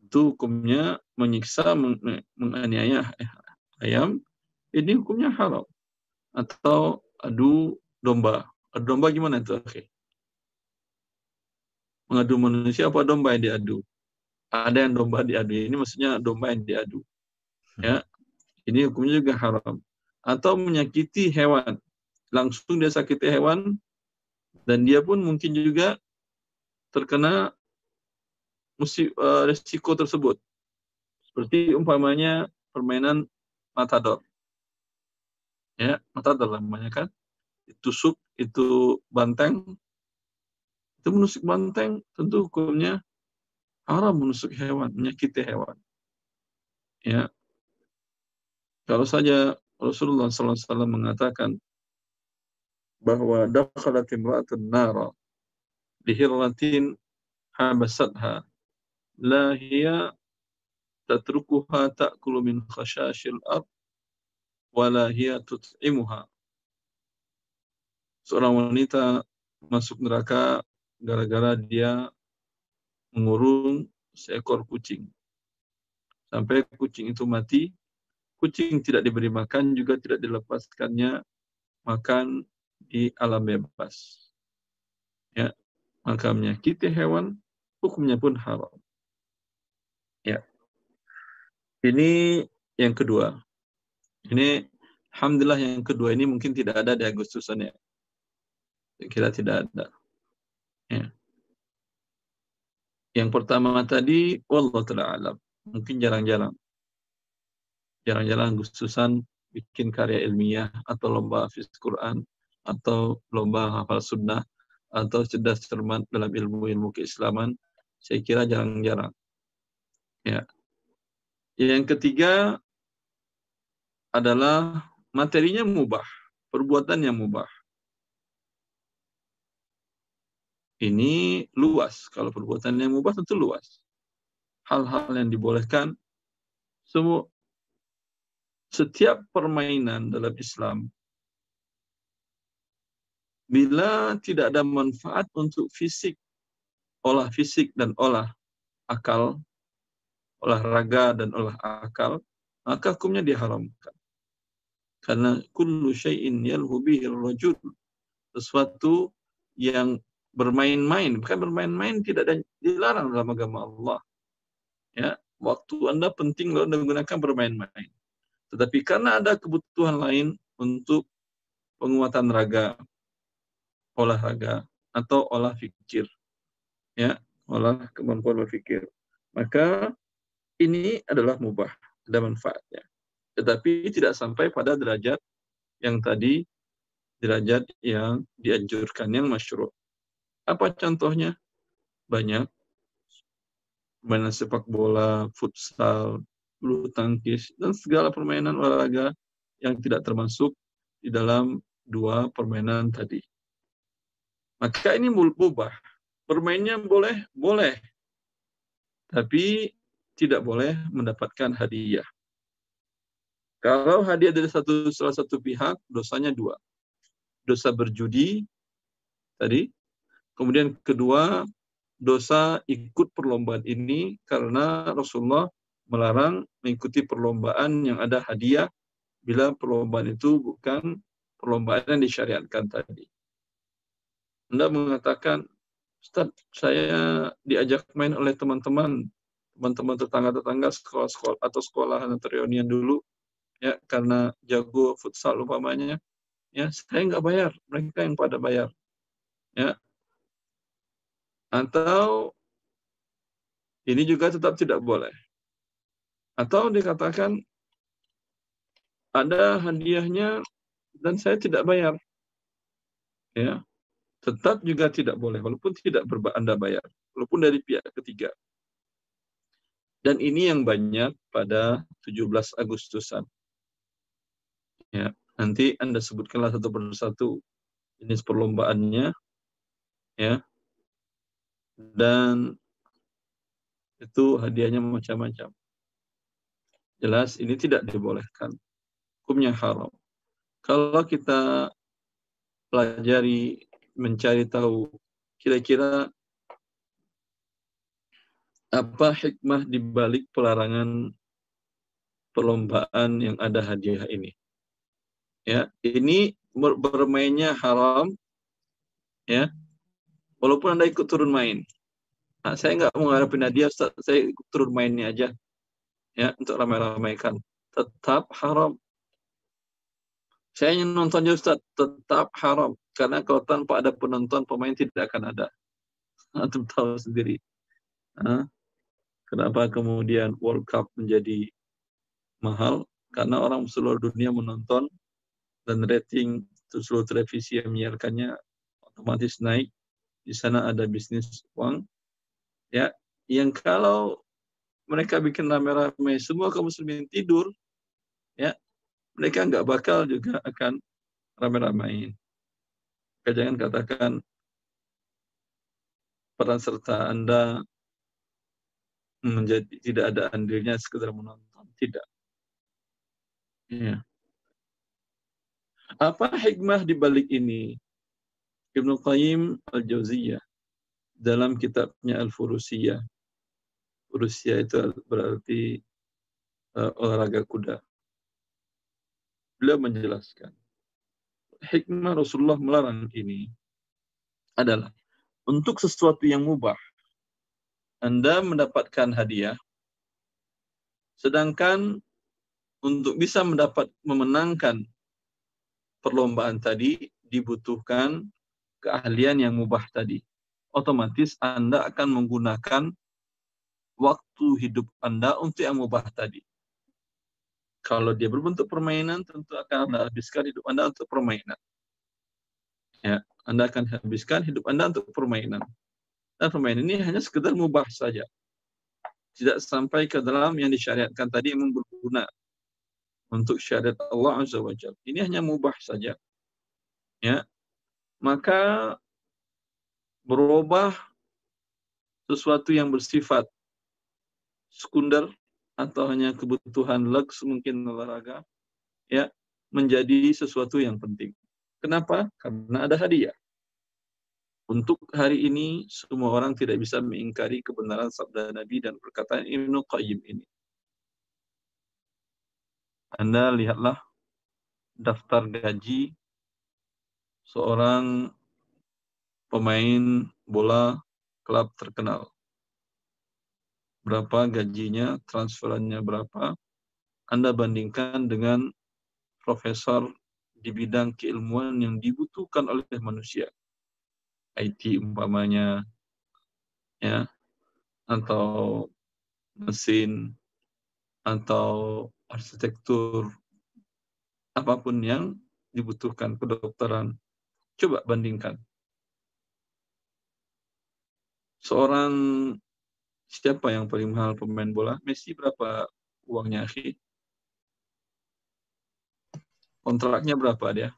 Itu hukumnya menyiksa, meng- menganiaya ayam. Ini hukumnya haram. Atau adu domba. Adu domba gimana itu? Oke. Mengadu manusia apa domba yang diadu? Ada yang domba diadu. Ini maksudnya domba yang diadu. Ya. Ini hukumnya juga haram. Atau menyakiti hewan. Langsung dia sakiti hewan dan dia pun mungkin juga terkena musi, eh, resiko tersebut. Seperti umpamanya permainan matador. Ya, matador namanya kan. Ditusuk itu banteng. Itu menusuk banteng tentu hukumnya haram menusuk hewan, menyakiti hewan. Ya. Kalau saja Rasulullah SAW mengatakan bahwa dakhalat imra'atun nara bihirratin habasatha la hiya tatrukuha ta'kulu min khashashil ard wala hiya tut'imuha seorang wanita masuk neraka gara-gara dia mengurung seekor kucing sampai kucing itu mati kucing tidak diberi makan juga tidak dilepaskannya makan di alam bebas. Ya, maka menyakiti hewan hukumnya pun haram. Ya. Ini yang kedua. Ini alhamdulillah yang kedua ini mungkin tidak ada di Agustusan ya. Kira tidak ada. Ya. Yang pertama tadi wallahu taala alam. Mungkin jarang-jarang. Jarang-jarang Agustusan bikin karya ilmiah atau lomba hafiz Quran atau lomba hafal sunnah atau cerdas cermat dalam ilmu-ilmu keislaman saya kira jarang-jarang ya yang ketiga adalah materinya mubah perbuatan yang mubah ini luas kalau perbuatan yang mubah tentu luas hal-hal yang dibolehkan semua setiap permainan dalam Islam bila tidak ada manfaat untuk fisik, olah fisik dan olah akal, olahraga dan olah akal, maka hukumnya diharamkan. Karena kullu syai'in yalhu bihi rajul sesuatu yang bermain-main, bukan bermain-main tidak ada dilarang dalam agama Allah. Ya, waktu Anda penting loh Anda menggunakan bermain-main. Tetapi karena ada kebutuhan lain untuk penguatan raga, olahraga atau olah fikir. Ya, olah kemampuan berpikir. Maka ini adalah mubah, ada manfaatnya. Tetapi tidak sampai pada derajat yang tadi derajat yang dianjurkan yang masyru'. Apa contohnya? Banyak. Permainan sepak bola, futsal, bulu tangkis, dan segala permainan olahraga yang tidak termasuk di dalam dua permainan tadi. Maka ini mubah. Bermainnya boleh, boleh. Tapi tidak boleh mendapatkan hadiah. Kalau hadiah dari satu salah satu pihak, dosanya dua. Dosa berjudi tadi, kemudian kedua dosa ikut perlombaan ini karena Rasulullah melarang mengikuti perlombaan yang ada hadiah bila perlombaan itu bukan perlombaan yang disyariatkan tadi. Anda mengatakan, Ustaz, saya diajak main oleh teman-teman, teman-teman tetangga-tetangga sekolah-sekolah atau sekolahan atau reunian dulu, ya karena jago futsal umpamanya, ya saya nggak bayar, mereka yang pada bayar, ya. Atau ini juga tetap tidak boleh. Atau dikatakan ada hadiahnya dan saya tidak bayar. Ya. Tetap juga tidak boleh walaupun tidak Anda bayar, walaupun dari pihak ketiga. Dan ini yang banyak pada 17 Agustusan. Ya, nanti Anda sebutkanlah satu persatu jenis perlombaannya ya. Dan itu hadiahnya macam-macam. Jelas ini tidak dibolehkan. Hukumnya haram. Kalau kita pelajari, mencari tahu kira-kira apa hikmah di balik pelarangan perlombaan yang ada hadiah ini. Ya, ini bermainnya haram ya. Walaupun Anda ikut turun main. Nah, saya nggak mau ngarepin hadiah, Ustaz. Saya turun mainnya aja. Ya, untuk ramai-ramaikan. Tetap haram. Saya ingin nontonnya Ustaz, tetap haram. Karena kalau tanpa ada penonton, pemain tidak akan ada. Antum tahu sendiri. Nah, kenapa kemudian World Cup menjadi mahal? Karena orang seluruh dunia menonton dan rating seluruh televisi yang menyiarkannya otomatis naik. Di sana ada bisnis uang. Ya yang kalau mereka bikin rame-rame semua kaum muslimin tidur ya mereka nggak bakal juga akan rame-ramein jangan katakan peran serta anda menjadi tidak ada andilnya sekedar menonton. Tidak. Ya. Apa hikmah di balik ini Ibnu Qayyim al-Jauziyah dalam kitabnya Al-Furusiyah. Furusiyah itu berarti uh, olahraga kuda. Beliau menjelaskan, hikmah Rasulullah melarang ini adalah untuk sesuatu yang mubah. Anda mendapatkan hadiah, sedangkan untuk bisa mendapat memenangkan perlombaan tadi dibutuhkan keahlian yang mubah tadi otomatis Anda akan menggunakan waktu hidup Anda untuk yang mubah tadi. Kalau dia berbentuk permainan, tentu akan Anda habiskan hidup Anda untuk permainan. Ya, Anda akan habiskan hidup Anda untuk permainan. Dan permainan ini hanya sekedar mubah saja. Tidak sampai ke dalam yang disyariatkan tadi yang berguna untuk syariat Allah Azza wa Jalla. Ini hanya mubah saja. Ya. Maka berubah sesuatu yang bersifat sekunder atau hanya kebutuhan leks mungkin olahraga ya menjadi sesuatu yang penting. Kenapa? Karena ada hadiah. Untuk hari ini semua orang tidak bisa mengingkari kebenaran sabda Nabi dan perkataan Ibnu Qayyim ini. Anda lihatlah daftar gaji seorang pemain bola klub terkenal. Berapa gajinya, transferannya berapa, Anda bandingkan dengan profesor di bidang keilmuan yang dibutuhkan oleh manusia. IT umpamanya, ya, atau mesin, atau arsitektur, apa pun yang dibutuhkan kedokteran. Coba bandingkan seorang siapa yang paling mahal pemain bola? Messi berapa uangnya, Akhi? Kontraknya berapa dia?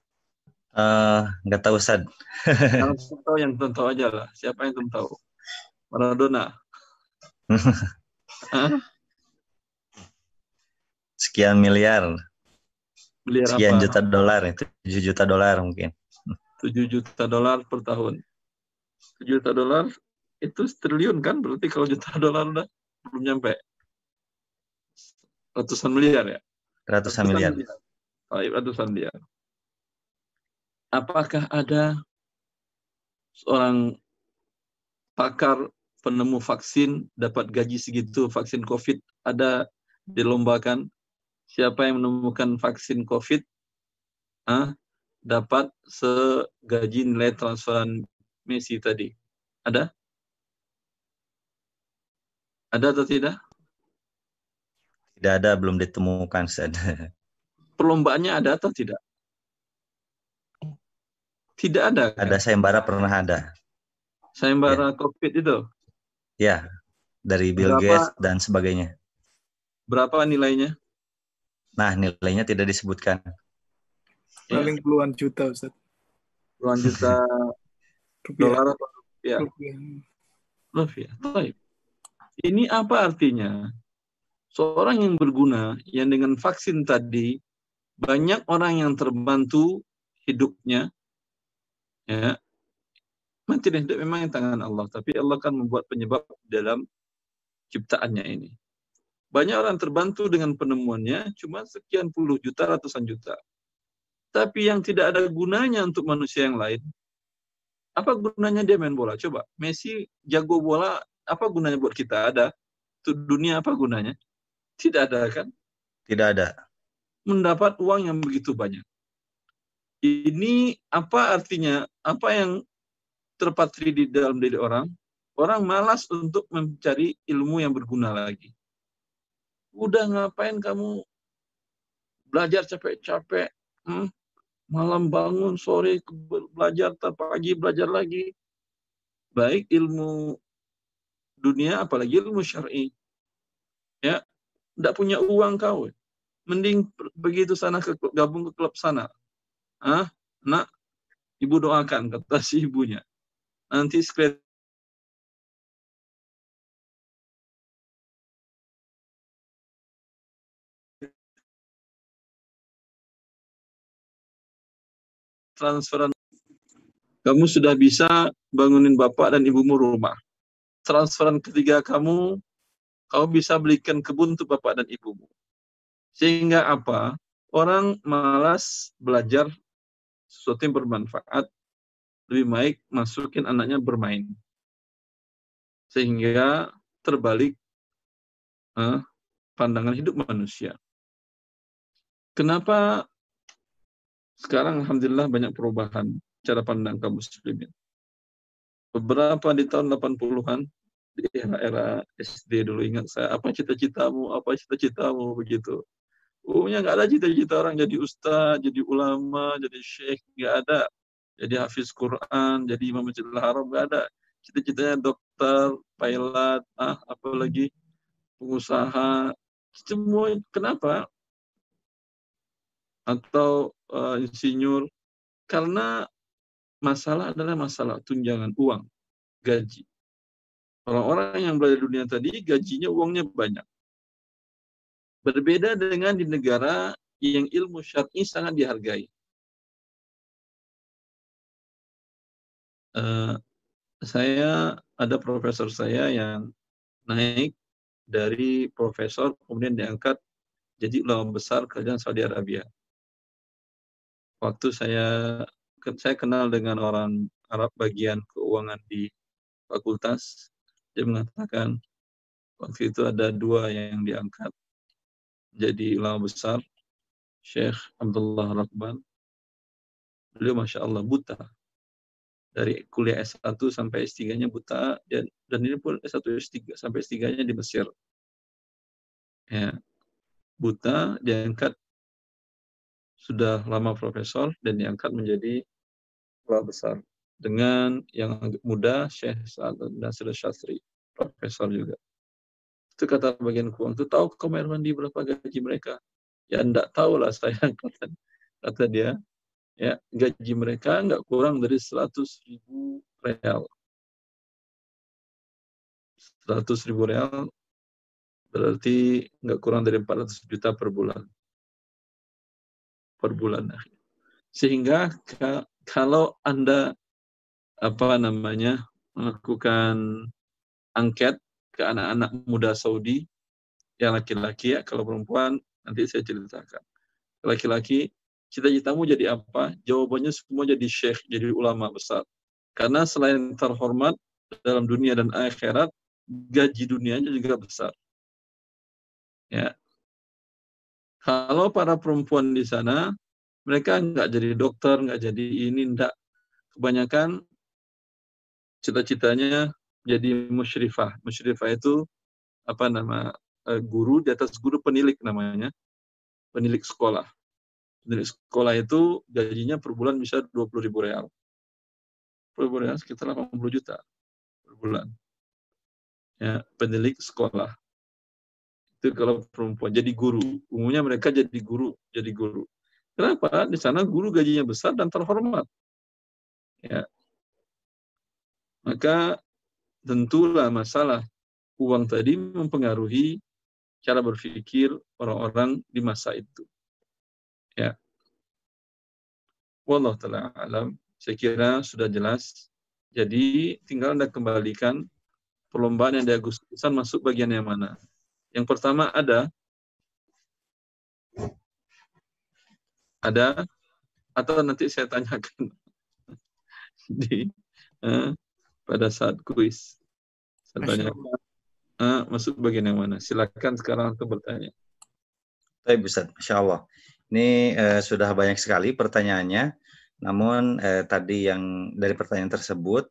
Uh, nggak tahu Sad. yang tahu yang tahu aja lah. Siapa yang tahu? Maradona. Sekian miliar. Miliar Sekian apa? juta dolar, itu 7 juta dolar mungkin. 7 juta dolar per tahun. 7 juta dolar itu triliun kan? Berarti kalau juta dolar udah belum nyampe. Ratusan miliar ya? Ratusan, ratusan miliar. miliar. Oh, ratusan miliar. Apakah ada seorang pakar penemu vaksin dapat gaji segitu vaksin covid? Ada dilombakan? Siapa yang menemukan vaksin covid? Ah, dapat segaji nilai transferan Messi tadi ada ada atau tidak? Tidak ada, belum ditemukan. Perlombaannya ada atau tidak? Tidak ada. Kan? Ada sayembara pernah ada. Sayembara COVID itu. Ya, dari Bill Berapa- Gates dan sebagainya. Berapa nilainya? Nah, nilainya tidak disebutkan. Paling puluhan juta Ustaz. Puluhan juta dolar atau rupiah? Rupiah. Rupiah. Baik. Ini apa artinya? Seorang yang berguna, yang dengan vaksin tadi, banyak orang yang terbantu hidupnya, ya, mati dan hidup memang yang tangan Allah, tapi Allah kan membuat penyebab dalam ciptaannya ini. Banyak orang terbantu dengan penemuannya, cuma sekian puluh juta, ratusan juta. Tapi yang tidak ada gunanya untuk manusia yang lain, apa gunanya dia main bola? Coba, Messi jago bola, apa gunanya buat kita? Ada. Untuk dunia apa gunanya? Tidak ada kan? Tidak ada. Mendapat uang yang begitu banyak. Ini apa artinya? Apa yang terpatri di dalam diri orang? Orang malas untuk mencari ilmu yang berguna lagi. Udah ngapain kamu belajar capek-capek? Hmm? Malam bangun, sore belajar, pagi belajar lagi. Baik ilmu dunia, apalagi ilmu syar'i. Ya, tidak punya uang kau. Mending begitu sana ke gabung ke klub sana. Ah, nak, ibu doakan kata si ibunya. Nanti sekret transferan kamu sudah bisa bangunin bapak dan ibumu rumah. Transferan ketiga kamu, kamu bisa belikan kebun untuk bapak dan ibumu. Sehingga apa? Orang malas belajar sesuatu yang bermanfaat, lebih baik masukin anaknya bermain. Sehingga terbalik eh, pandangan hidup manusia. Kenapa sekarang Alhamdulillah banyak perubahan cara pandang kaum muslimin. Beberapa di tahun 80-an, di era-era SD dulu ingat saya, apa cita-citamu, apa cita-citamu, begitu. Umumnya nggak ada cita-cita orang jadi ustaz, jadi ulama, jadi syekh, nggak ada. Jadi hafiz Quran, jadi imam masjidil haram, nggak ada. Cita-citanya dokter, pilot, ah, apalagi pengusaha, semua kenapa? Atau eh, insinyur, karena masalah adalah masalah tunjangan uang, gaji. Orang-orang yang belajar dunia tadi gajinya uangnya banyak. Berbeda dengan di negara yang ilmu syar'i sangat dihargai. Eh, saya ada profesor saya yang naik dari profesor kemudian diangkat jadi ulama besar kerajaan Saudi Arabia. Waktu saya saya kenal dengan orang Arab bagian keuangan di fakultas, dia mengatakan waktu itu ada dua yang diangkat jadi ulama besar, Syekh Abdullah Rakban. Beliau Masya Allah buta. Dari kuliah S1 sampai S3-nya buta, dan, dan ini pun S1 S3 sampai S3-nya di Mesir. Ya, buta, diangkat sudah lama profesor dan diangkat menjadi ulama besar. Dengan yang muda, Syekh Sa'ad Nasir Syastri, profesor juga. Itu kata bagian keuangan itu, tahu kamar mandi berapa gaji mereka? Ya enggak tahu lah saya, kata, kata dia. Ya, gaji mereka enggak kurang dari 100 ribu real. 100 ribu real berarti enggak kurang dari 400 juta per bulan. Per bulan. Sehingga ka- kalau Anda apa namanya melakukan angket ke anak-anak muda Saudi yang laki-laki ya kalau perempuan nanti saya ceritakan. Laki-laki cita-citamu jadi apa? Jawabannya semua jadi syekh jadi ulama besar. Karena selain terhormat dalam dunia dan akhirat gaji dunianya juga besar. Ya kalau para perempuan di sana mereka nggak jadi dokter nggak jadi ini ndak kebanyakan cita-citanya jadi musyrifah. Musyrifah itu apa nama eh, guru di atas guru penilik namanya. Penilik sekolah. Penilik sekolah itu gajinya per bulan bisa 20 ribu real. per bulan sekitar 80 juta per bulan. Ya, penilik sekolah. Itu kalau perempuan jadi guru. Umumnya mereka jadi guru, jadi guru. Kenapa? Di sana guru gajinya besar dan terhormat. Ya. Maka tentulah masalah uang tadi mempengaruhi cara berpikir orang-orang di masa itu. Ya. Wallah taala alam. Saya kira sudah jelas. Jadi tinggal Anda kembalikan perlombaan yang di Agustusan masuk bagian yang mana. Yang pertama ada ada atau nanti saya tanyakan di eh, pada saat kuis. Saya tanyakan eh, masuk bagian yang mana. Silakan sekarang untuk bertanya. Baik, Ustaz. Masya Allah. Ini eh, sudah banyak sekali pertanyaannya. Namun eh, tadi yang dari pertanyaan tersebut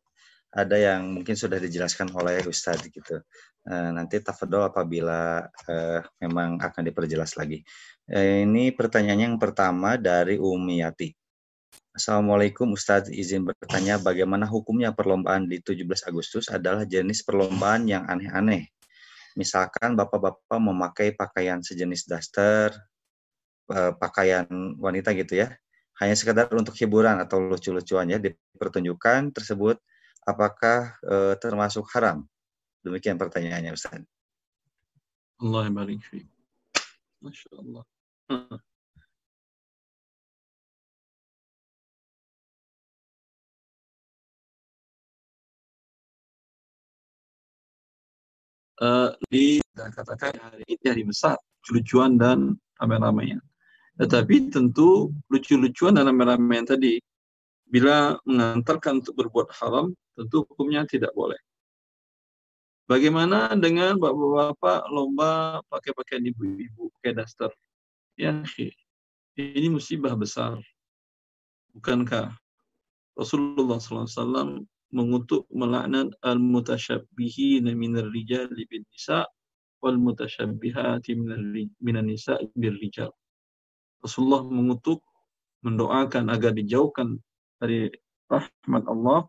ada yang mungkin sudah dijelaskan oleh Ustadz gitu. Eh, nanti tafadol apabila eh, memang akan diperjelas lagi. Eh, ini pertanyaan yang pertama dari Umiyati. Assalamualaikum Ustadz, izin bertanya bagaimana hukumnya perlombaan di 17 Agustus adalah jenis perlombaan yang aneh-aneh. Misalkan bapak-bapak memakai pakaian sejenis daster, pakaian wanita gitu ya, hanya sekadar untuk hiburan atau lucu-lucuan ya dipertunjukkan tersebut apakah eh, termasuk haram? Demikian pertanyaannya Ustaz. Allah barik fiik. Masya Allah. Eh, di katakan hari ini hari besar, lucuan dan ramai-ramainya. Tetapi tentu lucu-lucuan dan ramai-ramaian tadi bila mengantarkan untuk berbuat haram, tentu hukumnya tidak boleh. Bagaimana dengan bapak-bapak lomba pakai pakaian ibu-ibu, pakai daster? Ya, ini musibah besar. Bukankah Rasulullah SAW mengutuk melaknat al-mutasyabbihin minar rijal bin nisa wal mutasyabbihati minan nisa bir rijal. Rasulullah mengutuk mendoakan agar dijauhkan dari rahmat Allah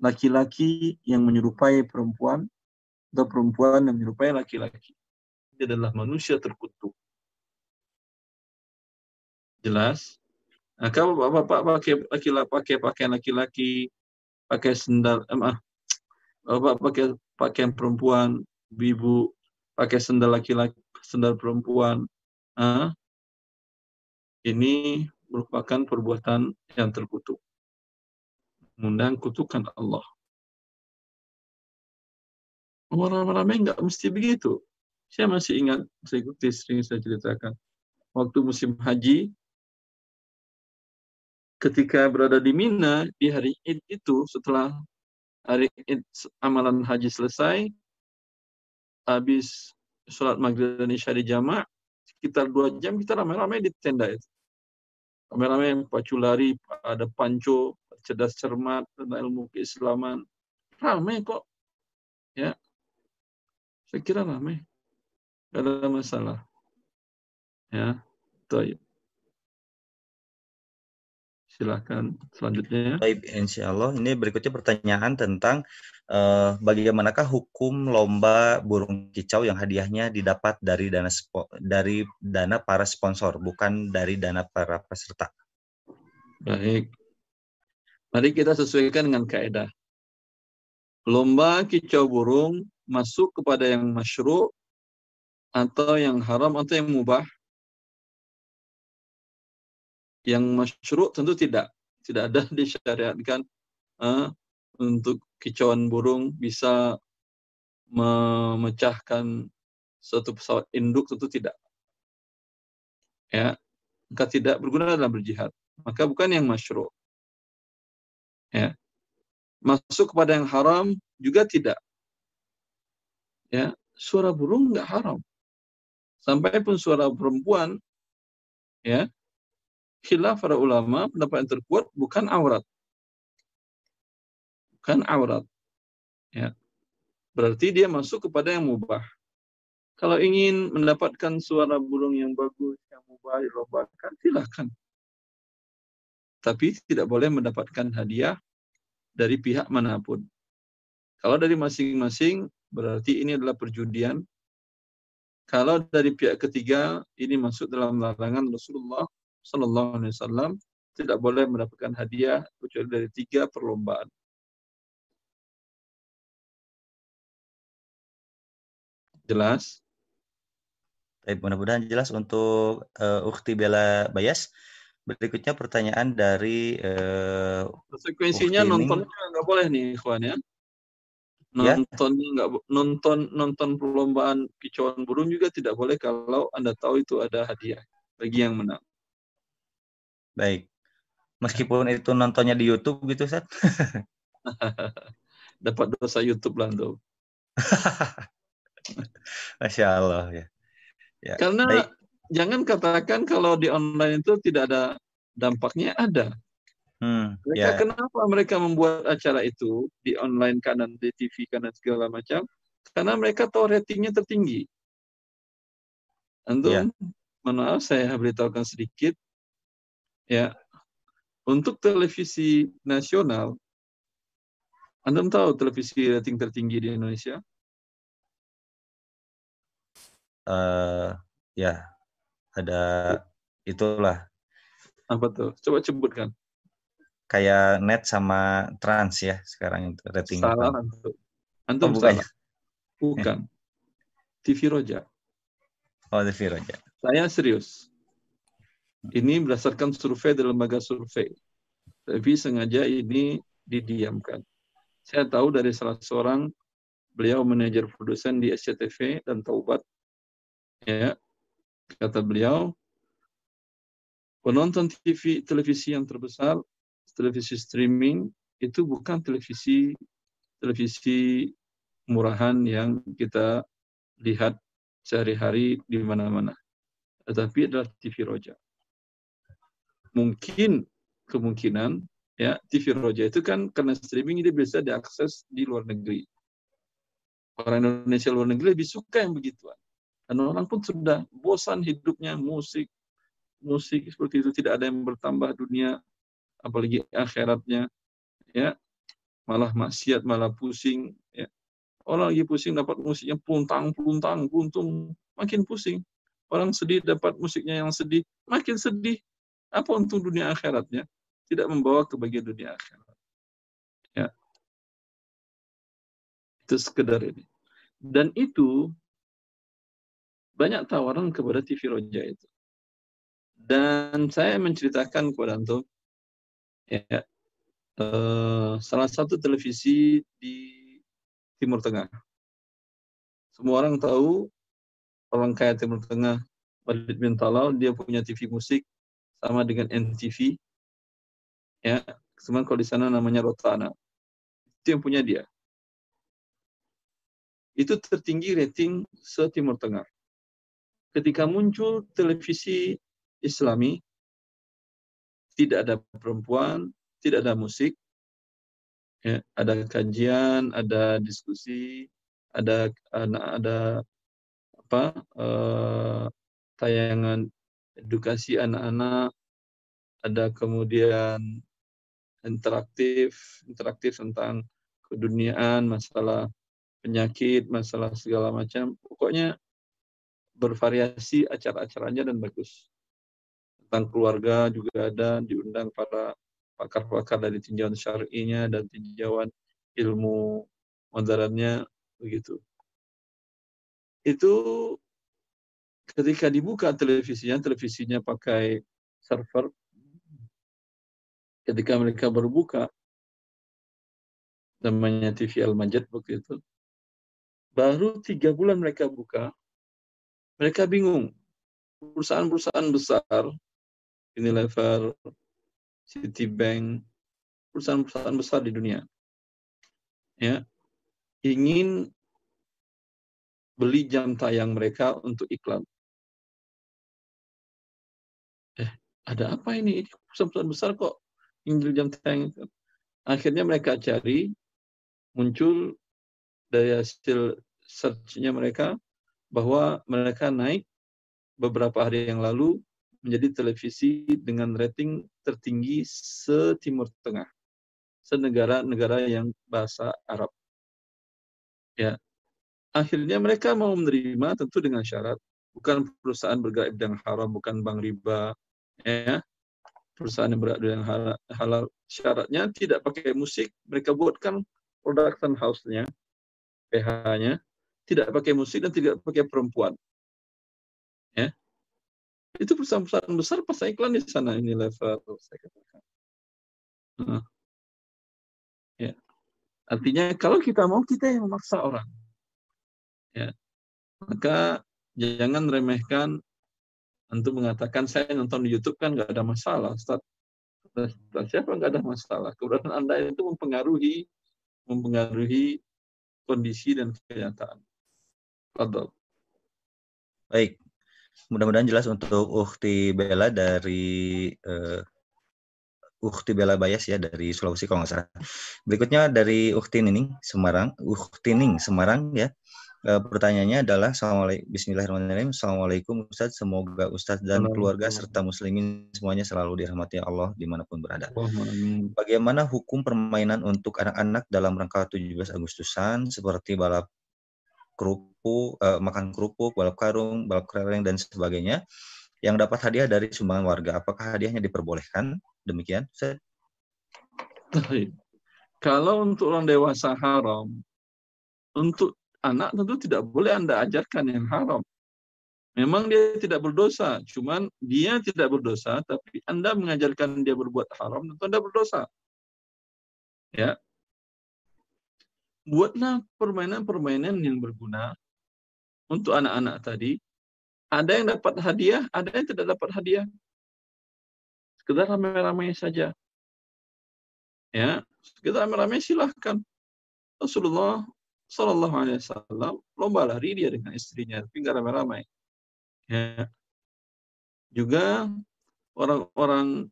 laki-laki yang menyerupai perempuan atau perempuan yang menyerupai laki-laki. Dia adalah manusia terkutuk. Jelas? Nah, kalau bapak pakai laki-laki pakai pakaian laki-laki, pakai sendal, eh, bapak pakai pakaian perempuan, ibu pakai sendal laki-laki, sendal perempuan, ah, ini merupakan perbuatan yang terkutuk. Mengundang kutukan Allah. Orang ramai nggak mesti begitu. Saya masih ingat, saya ikuti sering saya ceritakan. Waktu musim haji, ketika berada di Mina, di hari Id itu, setelah hari Id amalan haji selesai, habis sholat maghrib dan isya di sekitar dua jam kita ramai-ramai di tenda itu. Ramai-ramai pacu lari, ada panco, cerdas cermat, tentang ilmu keislaman. Ramai kok. Ya, saya kira ramai. Tidak ada masalah. Ya, baik. Silakan selanjutnya. Baik, insya Allah. Ini berikutnya pertanyaan tentang eh, bagaimanakah hukum lomba burung kicau yang hadiahnya didapat dari dana dari dana para sponsor, bukan dari dana para peserta. Baik. Mari kita sesuaikan dengan kaidah. Lomba kicau burung masuk kepada yang masyru atau yang haram atau yang mubah. Yang masyru tentu tidak. Tidak ada disyariatkan eh, untuk kicauan burung bisa memecahkan suatu pesawat induk tentu tidak. Ya, maka tidak berguna dalam berjihad. Maka bukan yang masyru. Ya. Masuk kepada yang haram juga tidak. Ya, suara burung nggak haram. Sampai pun suara perempuan, ya, khilaf para ulama pendapat yang terkuat bukan aurat, bukan aurat. Ya, berarti dia masuk kepada yang mubah. Kalau ingin mendapatkan suara burung yang bagus, yang mubah dilombakan, silakan. Tapi tidak boleh mendapatkan hadiah dari pihak mana pun. Kalau dari masing-masing berarti ini adalah perjudian. Kalau dari pihak ketiga ini masuk dalam larangan Rasulullah Sallallahu Alaihi Wasallam tidak boleh mendapatkan hadiah kecuali dari tiga perlombaan. Jelas? Baik, mudah-mudahan jelas untuk uh, Ukti Bella Bayas. Berikutnya pertanyaan dari uh, Konsekuensinya nontonnya nggak boleh nih, ikhwan ya. ya. Nontonnya nggak nonton nonton perlombaan kicauan burung juga tidak boleh kalau anda tahu itu ada hadiah bagi yang menang. Baik. Meskipun itu nontonnya di YouTube gitu, Seth. Dapat dosa YouTube lah tuh. Masya Allah ya. ya. Karena Baik jangan katakan kalau di online itu tidak ada dampaknya ada. Hmm, mereka yeah. kenapa mereka membuat acara itu di online kanan di TV kanan segala macam? Karena mereka tahu ratingnya tertinggi. Antum, yeah. maaf saya beritahukan sedikit. Ya, untuk televisi nasional, Anda tahu televisi rating tertinggi di Indonesia? Uh, ya, ada itulah. Apa tuh? Coba sebutkan. Kayak net sama trans ya sekarang itu rating salah antum. Antum oh, bukan. salah. bukan. TV Roja. Oh TV Roja. Saya serius. Ini berdasarkan survei dari lembaga survei. Tapi sengaja ini didiamkan. Saya tahu dari salah seorang beliau manajer produsen di SCTV dan Taubat. Ya Kata beliau, penonton TV televisi yang terbesar, televisi streaming itu bukan televisi televisi murahan yang kita lihat sehari-hari di mana-mana. Tetapi adalah TV Roja. Mungkin kemungkinan ya TV Roja itu kan karena streaming ini bisa diakses di luar negeri. Orang Indonesia luar negeri lebih suka yang begituan. Dan orang pun sudah bosan hidupnya musik, musik seperti itu tidak ada yang bertambah dunia, apalagi akhiratnya, ya malah maksiat, malah pusing. Ya. Orang lagi pusing dapat musiknya puntang, puntang, puntung, makin pusing. Orang sedih dapat musiknya yang sedih, makin sedih. Apa untung dunia akhiratnya? Tidak membawa kebahagiaan dunia akhirat. Ya. Itu sekedar ini. Dan itu banyak tawaran kepada TV Roja itu. Dan saya menceritakan kepada antum ya, eh, salah satu televisi di Timur Tengah. Semua orang tahu orang kaya Timur Tengah Walid bin Talal dia punya TV musik sama dengan NTV. Ya, cuman kalau di sana namanya Rotana. Itu yang punya dia. Itu tertinggi rating se Timur Tengah ketika muncul televisi Islami, tidak ada perempuan, tidak ada musik, ya, ada kajian, ada diskusi, ada ada apa uh, tayangan edukasi anak-anak, ada kemudian interaktif, interaktif tentang keduniaan, masalah penyakit, masalah segala macam. Pokoknya bervariasi acara-acaranya dan bagus. Tentang keluarga juga ada, diundang para pakar-pakar dari tinjauan syar'inya dan tinjauan ilmu modernnya begitu. Itu ketika dibuka televisinya, televisinya pakai server. Ketika mereka berbuka, namanya TV Al-Majid begitu. Baru tiga bulan mereka buka, mereka bingung. Perusahaan-perusahaan besar, Unilever, Citibank, perusahaan-perusahaan besar di dunia, ya ingin beli jam tayang mereka untuk iklan. Eh, ada apa ini? Perusahaan-perusahaan besar kok ingin jam tayang. Akhirnya mereka cari, muncul dari hasil search-nya mereka, bahwa mereka naik beberapa hari yang lalu menjadi televisi dengan rating tertinggi se-Timur Tengah. senegara-negara yang bahasa Arab. Ya. Akhirnya mereka mau menerima tentu dengan syarat bukan perusahaan bergerak bidang haram, bukan bank riba, ya. Perusahaan yang bergerak bidang halal, syaratnya tidak pakai musik, mereka buatkan production house-nya, PH-nya, tidak pakai musik dan tidak pakai perempuan. Ya. Itu perusahaan-perusahaan besar pasang iklan di sana ini level saya katakan. Nah. Ya. Artinya kalau kita mau kita yang memaksa orang. Ya. Maka jangan remehkan untuk mengatakan saya nonton di YouTube kan nggak ada masalah, Ustaz. Siapa nggak ada masalah? Keberadaan Anda itu mempengaruhi mempengaruhi kondisi dan kenyataan. Fadol. Baik. Mudah-mudahan jelas untuk Ukti Bella dari uh, Ukti Bella Bayas ya dari Sulawesi kalau nggak salah. Berikutnya dari Ukti Nining Semarang, Ukti Ning Semarang ya. Uh, pertanyaannya adalah Assalamualaikum Bismillahirrahmanirrahim. Assalamualaikum Ustaz. Semoga Ustaz dan keluarga serta muslimin semuanya selalu dirahmati Allah di mana pun berada. Bagaimana hukum permainan untuk anak-anak dalam rangka 17 Agustusan seperti balap kerupuk, uh, makan kerupuk, balap karung, balap kelereng dan sebagainya yang dapat hadiah dari sumbangan warga. Apakah hadiahnya diperbolehkan? Demikian. Kalau untuk orang dewasa haram, untuk anak tentu tidak boleh Anda ajarkan yang haram. Memang dia tidak berdosa, cuman dia tidak berdosa, tapi Anda mengajarkan dia berbuat haram, tentu Anda berdosa. Ya. Buatlah permainan-permainan yang berguna untuk anak-anak tadi. Ada yang dapat hadiah, ada yang tidak dapat hadiah. Sekedar ramai-ramai saja. Ya, sekedar ramai-ramai silahkan. Rasulullah Sallallahu Alaihi Wasallam lomba lari dia dengan istrinya, tapi nggak ramai-ramai. Ya. Juga orang-orang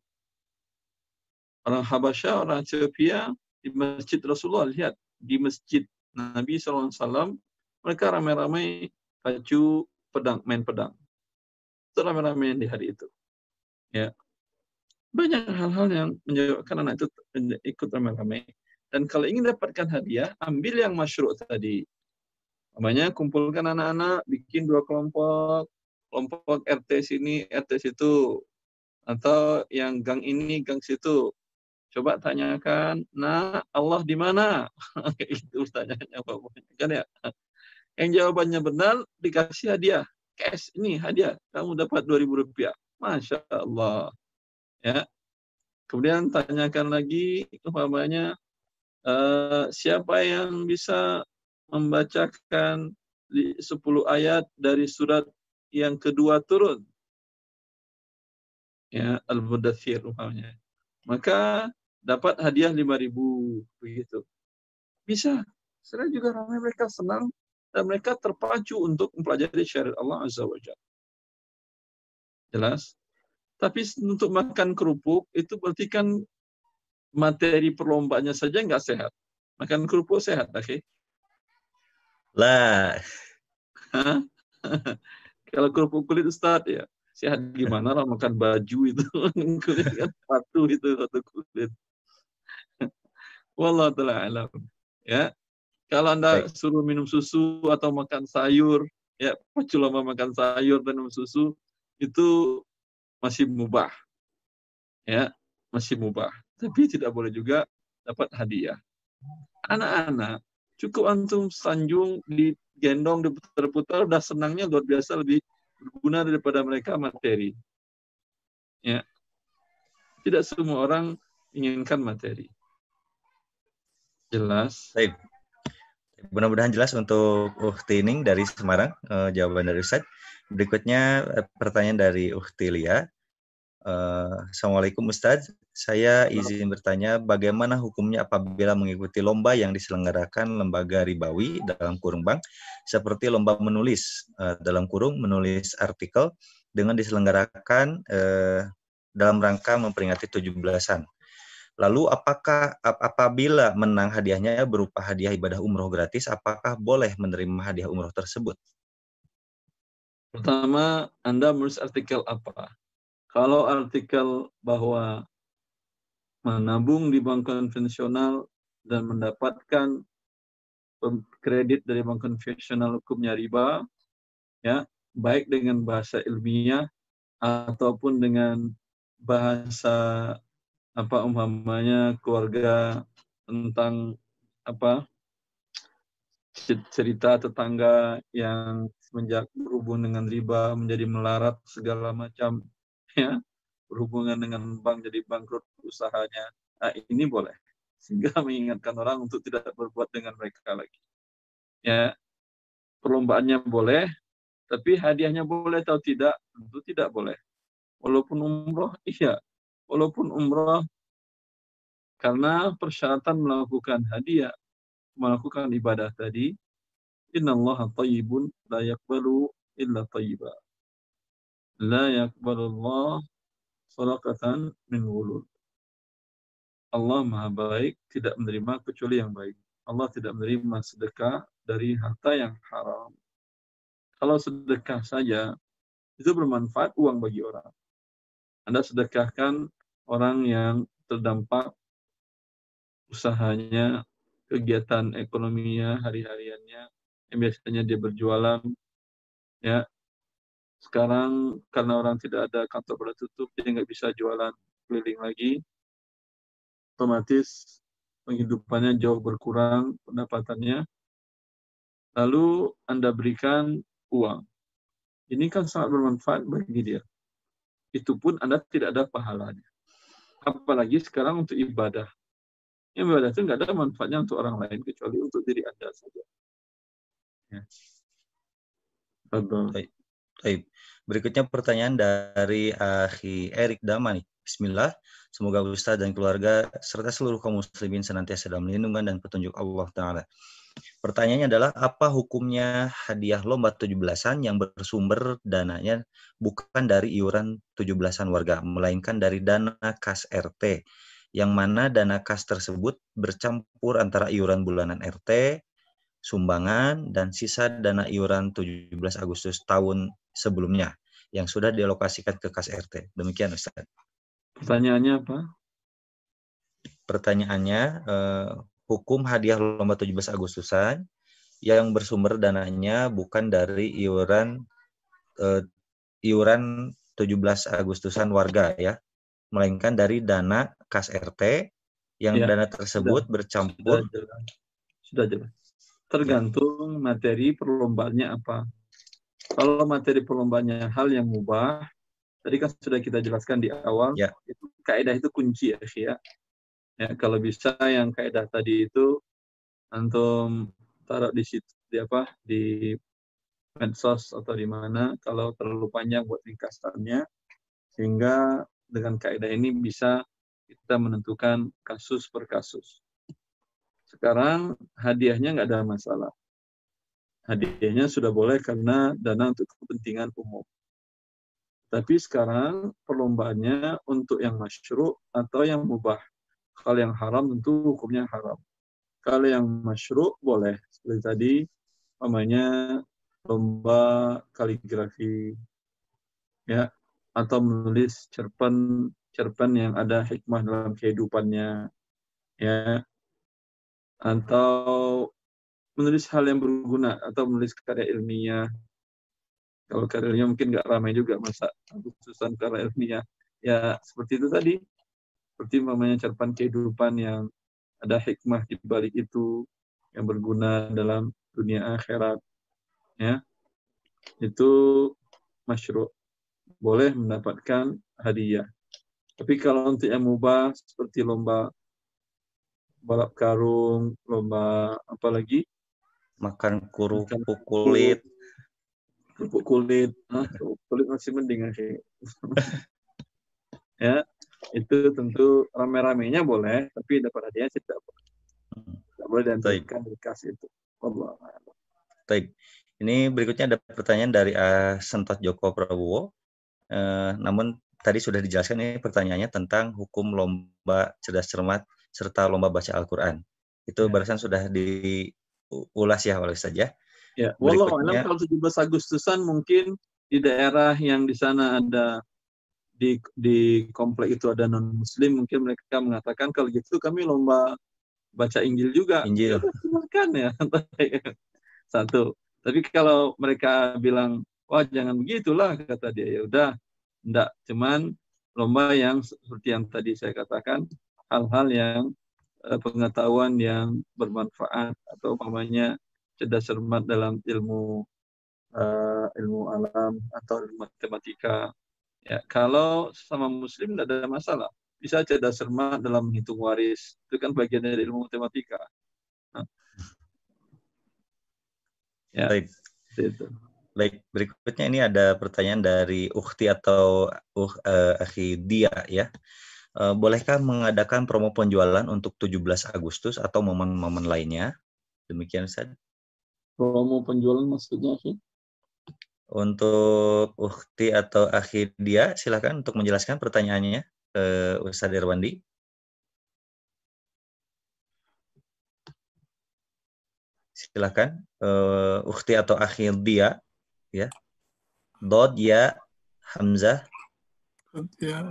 orang Habasyah, orang Ethiopia di masjid Rasulullah lihat di masjid Nabi SAW mereka ramai-ramai pacu pedang, main pedang. Itu ramai-ramai di hari itu. Ya. Banyak hal-hal yang menyebabkan anak itu ikut ramai-ramai. Dan kalau ingin dapatkan hadiah, ambil yang masyru' tadi. Namanya kumpulkan anak-anak, bikin dua kelompok, kelompok RT sini, RT situ. Atau yang gang ini, gang situ. Coba tanyakan, nah Allah di mana? itu pertanyaannya Pak. Kan ya? Yang jawabannya benar, dikasih hadiah. Cash, ini hadiah. Kamu dapat 2000 rupiah. Masya Allah. Ya. Kemudian tanyakan lagi, umpamanya, uh, siapa yang bisa membacakan 10 ayat dari surat yang kedua turun ya al-mudathir umpamanya maka dapat hadiah 5000 begitu bisa saya juga ramai mereka senang dan mereka terpacu untuk mempelajari syariat Allah azza wajalla jelas tapi untuk makan kerupuk itu berarti kan materi perlombaannya saja nggak sehat. Makan kerupuk sehat, oke? Okay? Lah. Kalau kerupuk kulit Ustaz ya, sehat gimana lah makan baju itu. kulit kan satu itu satu kulit. Wallah taala alam. Ya. Kalau Anda Baik. suruh minum susu atau makan sayur, ya pacu lama makan sayur dan minum susu itu masih mubah. Ya, masih mubah tapi tidak boleh juga dapat hadiah. Anak-anak, cukup antum sanjung, digendong, diputar-putar, udah senangnya luar biasa lebih berguna daripada mereka materi. Ya. Tidak semua orang inginkan materi. Jelas. Baik. Mudah-mudahan jelas untuk Uhti Ning dari Semarang, uh, jawaban dari Ustaz. Berikutnya uh, pertanyaan dari Uhti Lia. Uh, Assalamualaikum Ustaz. Saya izin bertanya, bagaimana hukumnya apabila mengikuti lomba yang diselenggarakan lembaga ribawi dalam kurung bank, seperti lomba menulis uh, dalam kurung menulis artikel dengan diselenggarakan uh, dalam rangka memperingati 17-an. Lalu apakah ap apabila menang hadiahnya berupa hadiah ibadah umroh gratis, apakah boleh menerima hadiah umroh tersebut? Pertama, Anda menulis artikel apa? Kalau artikel bahwa menabung di bank konvensional dan mendapatkan kredit dari bank konvensional hukumnya riba, ya baik dengan bahasa ilmiah ataupun dengan bahasa apa umpamanya keluarga tentang apa cerita tetangga yang semenjak berhubung dengan riba menjadi melarat segala macam ya berhubungan dengan bank jadi bangkrut usahanya nah, ini boleh sehingga mengingatkan orang untuk tidak berbuat dengan mereka lagi. Ya, perlombaannya boleh, tapi hadiahnya boleh atau tidak? Tentu tidak boleh. Walaupun umroh, iya. Walaupun umroh, karena persyaratan melakukan hadiah, melakukan ibadah tadi, Inna Allah tayyibun la yakbalu illa tayyiba. La yakbalu Allah salakatan min wulud. Allah Maha Baik tidak menerima kecuali yang baik. Allah tidak menerima sedekah dari harta yang haram. Kalau sedekah saja, itu bermanfaat uang bagi orang. Anda sedekahkan orang yang terdampak usahanya, kegiatan ekonominya, hari-hariannya, yang biasanya dia berjualan, ya. Sekarang karena orang tidak ada kantor pada tutup, dia nggak bisa jualan keliling lagi, otomatis penghidupannya jauh berkurang pendapatannya. Lalu Anda berikan uang. Ini kan sangat bermanfaat bagi dia. Itu pun Anda tidak ada pahalanya. Apalagi sekarang untuk ibadah. Ibadah itu nggak ada manfaatnya untuk orang lain kecuali untuk diri Anda saja. Ya. Baik. Baik. Berikutnya pertanyaan dari Akhi Erik Dama nih. Bismillah. Semoga Ustaz dan keluarga serta seluruh kaum muslimin senantiasa dalam lindungan dan petunjuk Allah Ta'ala. Pertanyaannya adalah apa hukumnya hadiah lomba 17-an yang bersumber dananya bukan dari iuran 17-an warga, melainkan dari dana kas RT, yang mana dana kas tersebut bercampur antara iuran bulanan RT, sumbangan, dan sisa dana iuran 17 Agustus tahun sebelumnya yang sudah dialokasikan ke kas RT. Demikian Ustaz. Pertanyaannya apa? Pertanyaannya, eh, hukum hadiah lomba 17 Agustusan yang bersumber dananya bukan dari iuran eh, iuran 17 Agustusan warga ya, melainkan dari dana kas RT yang ya, dana tersebut sudah, bercampur sudah jelas. Sudah jelas. Tergantung materi perlombaannya apa. Kalau materi perlombaannya hal yang mubah, Tadi kan sudah kita jelaskan di awal, ya. itu kaidah itu kunci ya, ya. Ya, kalau bisa yang kaidah tadi itu antum taruh di situ di apa di medsos atau di mana kalau terlalu panjang buat ringkasannya sehingga dengan kaidah ini bisa kita menentukan kasus per kasus. Sekarang hadiahnya nggak ada masalah. Hadiahnya sudah boleh karena dana untuk kepentingan umum. Tapi sekarang perlombaannya untuk yang masyru atau yang mubah. Kalau yang haram tentu hukumnya haram. Kalau yang masyru boleh. Seperti tadi, namanya lomba kaligrafi. ya Atau menulis cerpen cerpen yang ada hikmah dalam kehidupannya. ya Atau menulis hal yang berguna atau menulis karya ilmiah kalau karirnya mungkin nggak ramai juga masa Agustusan karena ilmiah. Ya seperti itu tadi. Seperti namanya cerpen kehidupan yang ada hikmah di balik itu yang berguna dalam dunia akhirat. Ya. Itu masyru' boleh mendapatkan hadiah. Tapi kalau untuk yang mubah seperti lomba balap karung, lomba apa lagi? Makan kerupuk kulit. kerupuk kulit. Ah, kulit masih mending sih ya itu tentu rame-ramenya boleh tapi dapat hadiah tidak boleh. Tidak boleh dan dikasih itu. Allah. Baik. Ini berikutnya ada pertanyaan dari uh, Sentot Joko Prabowo. Uh, namun tadi sudah dijelaskan ini pertanyaannya tentang hukum lomba cerdas cermat serta lomba baca Al-Quran. Itu ya. barusan sudah diulas ya oleh saja. Ya, walau alam kalau 17 Agustusan mungkin di daerah yang di sana ada di di komplek itu ada non muslim mungkin mereka mengatakan kalau gitu kami lomba baca Injil juga Injil. Ya, silakan ya satu tapi kalau mereka bilang wah jangan begitulah kata dia ya udah enggak cuman lomba yang seperti yang tadi saya katakan hal-hal yang eh, pengetahuan yang bermanfaat atau umpamanya cerdas cermat dalam ilmu eh, ilmu alam atau ilmu matematika Ya, kalau sama muslim tidak ada masalah. Bisa cerdas cermat dalam menghitung waris. Itu kan bagian dari ilmu matematika. Nah. Ya, Baik. itu. Baik, berikutnya ini ada pertanyaan dari Ukti atau uh, uh, Akhi Dia ya. Uh, bolehkah mengadakan promo penjualan untuk 17 Agustus atau momen-momen lainnya? Demikian Ustaz. Promo penjualan maksudnya sih? Untuk Ukti atau Akhi Dia, silakan untuk menjelaskan pertanyaannya ke Ustaz Irwandi. Silakan uh, Ukti atau Akhi Dia ya. Dod ya Hamzah Ya.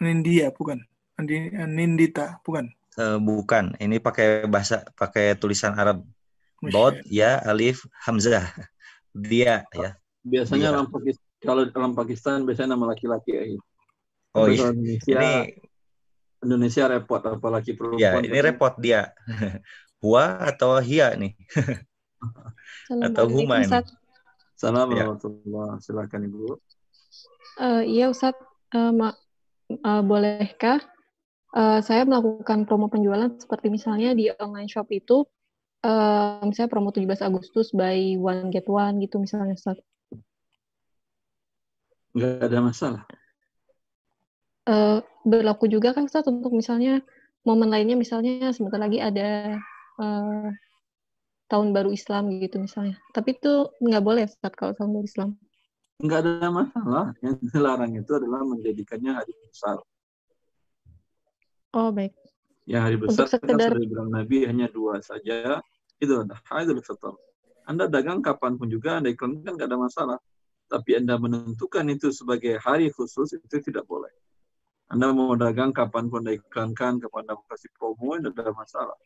Nindia bukan. Andi- Nindita bukan. Eh, bukan, ini pakai bahasa pakai tulisan Arab. Allah. ya alif hamzah. Dia ya. Biasanya dalam Pakistan, kalau dalam Pakistan biasanya nama laki-laki ya. Oh iya. Indonesia, Ini Indonesia repot apalagi ya, perempuan. ini repot dia. Hua atau hia nih? Atau Huma Assalamualaikum ini. Salam Ya. Silakan Ibu. Eh, iya Ustaz, Eh, ma- eh, bolehkah eh, saya melakukan promo penjualan seperti misalnya di online shop itu, eh, misalnya promo 17 Agustus buy one get one gitu misalnya Ustaz. Enggak ada masalah. Eh, berlaku juga kan Ustaz untuk misalnya momen lainnya misalnya sebentar lagi ada eh, tahun baru Islam gitu misalnya. Tapi itu nggak boleh Ustaz kalau tahun baru Islam. Enggak ada masalah. Yang dilarang itu adalah menjadikannya hari besar. Oh baik. Yang hari besar Untuk kan sekedar- sudah dibilang Nabi hanya dua saja. Itu adalah Idul Fitr. Anda dagang kapan pun juga, Anda iklankan nggak ada masalah. Tapi Anda menentukan itu sebagai hari khusus, itu tidak boleh. Anda mau dagang kapan pun Anda iklankan, kapan Anda mau kasih promo, tidak ada masalah.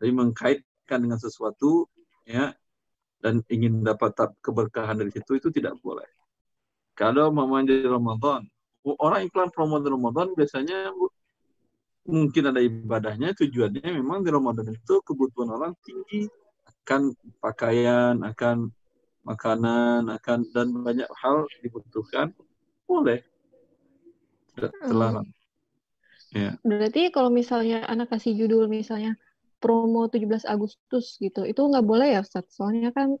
Tapi mengkaitkan dengan sesuatu, ya, dan ingin dapat keberkahan dari situ, itu tidak boleh. Kalau mamanya di Ramadan, orang iklan promo di Ramadan biasanya mungkin ada ibadahnya tujuannya memang di Ramadan itu kebutuhan orang tinggi akan pakaian akan makanan akan dan banyak hal dibutuhkan boleh. Tidak terlarang. Berarti kalau misalnya anak kasih judul misalnya promo 17 Agustus gitu, itu nggak boleh ya Ustaz? Soalnya kan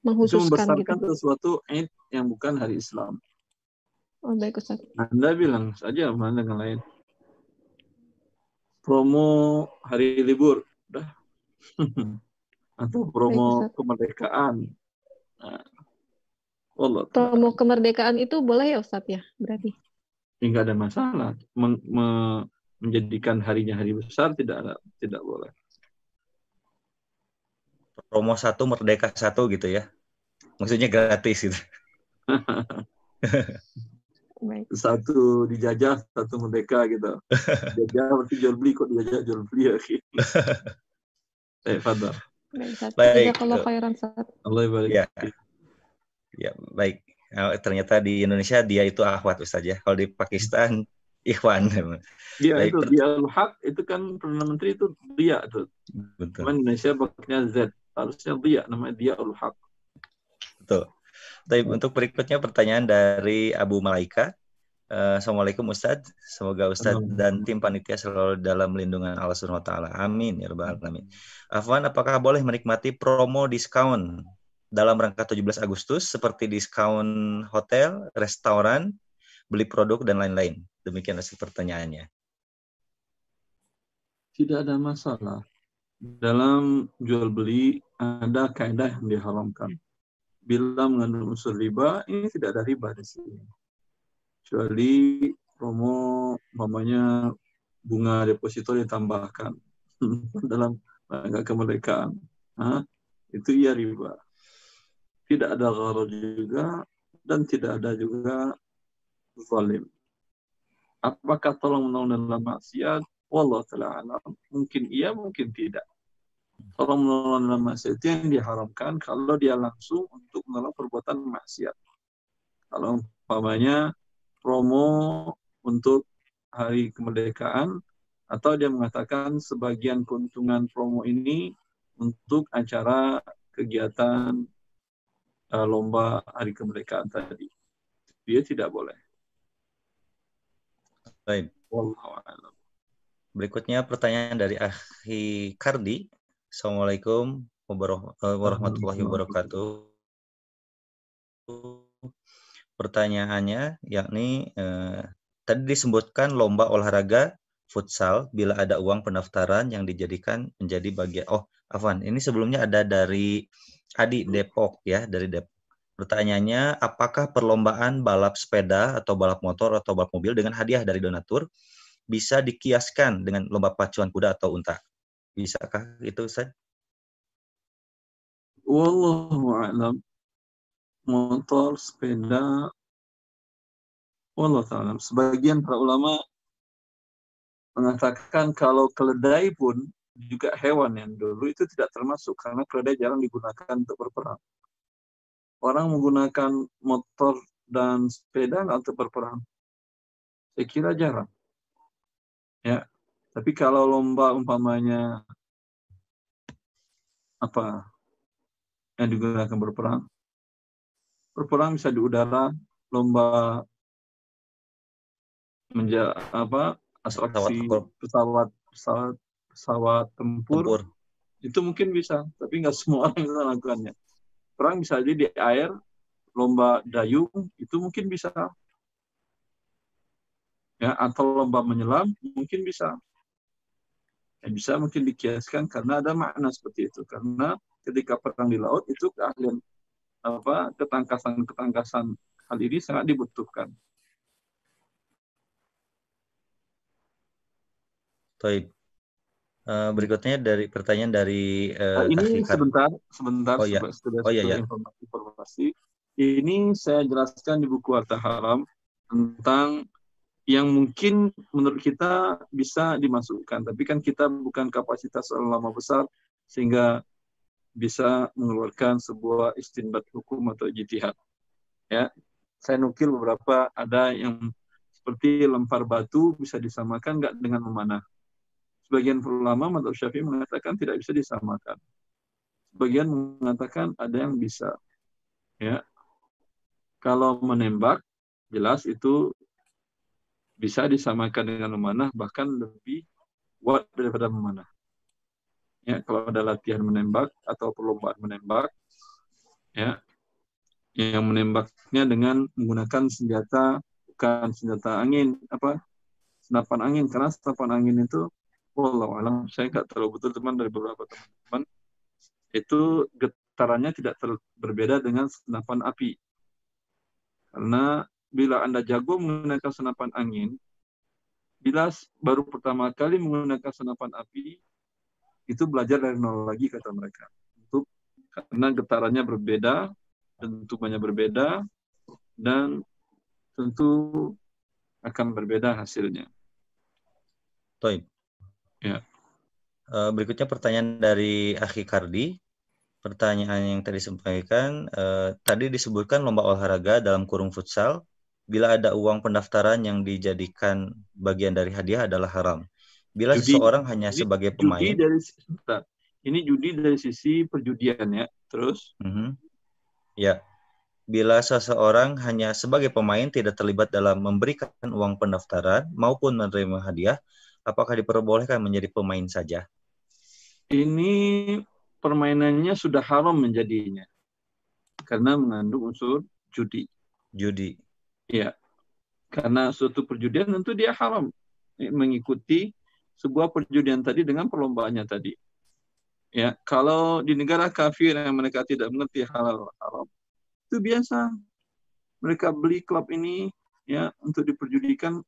itu menghususkan gitu. membesarkan sesuatu Eid yang bukan hari Islam Oh baik Ustaz. Anda bilang saja mana dengan lain promo hari libur udah atau promo Ustaz. kemerdekaan nah, Allah Promo kemerdekaan itu boleh ya Ustaz ya? Berarti. nggak ada masalah Men- me- menjadikan harinya hari besar tidak ada tidak boleh Promo satu merdeka satu gitu ya. Maksudnya gratis gitu. Baik. satu dijajah satu merdeka gitu dijajah berarti jual beli kok dijajah jual beli ya eh Fadal Baik. Jazakallah khairan. Allah barik Ya. Ya, baik. Eh, ternyata di Indonesia dia itu akhwat Ustaz ya. Kalau di Pakistan ikhwan. dia Baik, itu dia al haq itu kan perdana menteri itu dia tuh Betul. cuman Indonesia pakainya Z harusnya dia namanya dia al haq Baik, untuk berikutnya pertanyaan dari Abu Malaika. Eh, Assalamualaikum Ustadz. Semoga Ustadz dan tim panitia selalu dalam lindungan Allah Subhanahu wa taala. Amin ya rabbal alamin. Afwan, apakah boleh menikmati promo diskon dalam rangka 17 Agustus seperti diskon hotel, restoran, beli produk dan lain-lain? Demikian hasil pertanyaannya. tidak ada masalah dalam jual beli ada kaidah yang diharamkan bila mengandung unsur riba ini tidak ada riba di sini kecuali promo mamanya bunga deposito ditambahkan dalam rangka kemerdekaan Hah? itu iya riba tidak ada gharar juga dan tidak ada juga zalim. Apakah tolong menolong dalam maksiat? Wallah taala. Mungkin iya, mungkin tidak. Tolong menolong dalam maksiat itu yang diharamkan kalau dia langsung untuk menolong perbuatan maksiat. Kalau umpamanya promo untuk hari kemerdekaan atau dia mengatakan sebagian keuntungan promo ini untuk acara kegiatan uh, lomba hari kemerdekaan tadi. Dia tidak boleh. Baik. Berikutnya pertanyaan dari Akhi Kardi. Assalamualaikum eh, warahmatullahi wabarakatuh. Pertanyaannya yakni eh, tadi disebutkan lomba olahraga futsal bila ada uang pendaftaran yang dijadikan menjadi bagian oh Afan ini sebelumnya ada dari Adi Depok ya dari Depok Pertanyaannya, apakah perlombaan balap sepeda atau balap motor atau balap mobil dengan hadiah dari donatur bisa dikiaskan dengan lomba pacuan kuda atau unta? Bisakah itu, Ustaz? Wallahu a'lam. Motor, sepeda, Wallahu a'lam. Sebagian para ulama mengatakan kalau keledai pun juga hewan yang dulu itu tidak termasuk karena keledai jarang digunakan untuk berperang orang menggunakan motor dan sepeda untuk berperang? Saya kira jarang. Ya, tapi kalau lomba umpamanya apa yang digunakan berperang, berperang bisa di udara, lomba menja apa atraksi pesawat pesawat pesawat tempur, tempur. itu mungkin bisa, tapi nggak semua orang bisa lakukannya perang bisa jadi di air, lomba dayung itu mungkin bisa. Ya, atau lomba menyelam mungkin bisa. Ya, bisa mungkin dikiaskan karena ada makna seperti itu. Karena ketika perang di laut itu keahlian apa ketangkasan-ketangkasan hal ini sangat dibutuhkan. Baik. Uh, berikutnya dari pertanyaan dari uh, ini sebentar sebentar oh, iya. sudah oh, iya, iya. informasi informasi ini saya jelaskan di buku Harta Haram tentang yang mungkin menurut kita bisa dimasukkan tapi kan kita bukan kapasitas ulama besar sehingga bisa mengeluarkan sebuah istinbat hukum atau jitihad ya saya nukil beberapa ada yang seperti lempar batu bisa disamakan nggak dengan memanah Sebagian ulama Madhab Syafi'i mengatakan tidak bisa disamakan. Sebagian mengatakan ada yang bisa. Ya. Kalau menembak, jelas itu bisa disamakan dengan memanah, bahkan lebih kuat daripada memanah. Ya, kalau ada latihan menembak atau perlombaan menembak, ya, yang menembaknya dengan menggunakan senjata bukan senjata angin apa senapan angin karena senapan angin itu Wallahu alam, saya nggak terlalu betul teman dari beberapa teman-teman. Itu getarannya tidak berbeda dengan senapan api. Karena bila Anda jago menggunakan senapan angin, bila baru pertama kali menggunakan senapan api, itu belajar dari nol lagi kata mereka. Untuk karena getarannya berbeda, bentukannya berbeda, dan tentu akan berbeda hasilnya. Baik. Ya. Uh, berikutnya pertanyaan dari Akhi Kardi. Pertanyaan yang tadi disampaikan, uh, tadi disebutkan lomba olahraga dalam kurung futsal, bila ada uang pendaftaran yang dijadikan bagian dari hadiah adalah haram. Bila judi, seseorang hanya judi, sebagai pemain. Judi dari, ini judi dari sisi perjudian ya. Terus? Uh -huh. Ya. Bila seseorang hanya sebagai pemain tidak terlibat dalam memberikan uang pendaftaran maupun menerima hadiah, apakah diperbolehkan menjadi pemain saja? Ini permainannya sudah haram menjadinya karena mengandung unsur judi. Judi. Iya. Karena suatu perjudian tentu dia haram mengikuti sebuah perjudian tadi dengan perlombaannya tadi. Ya, kalau di negara kafir yang mereka tidak mengerti halal haram, itu biasa. Mereka beli klub ini ya untuk diperjudikan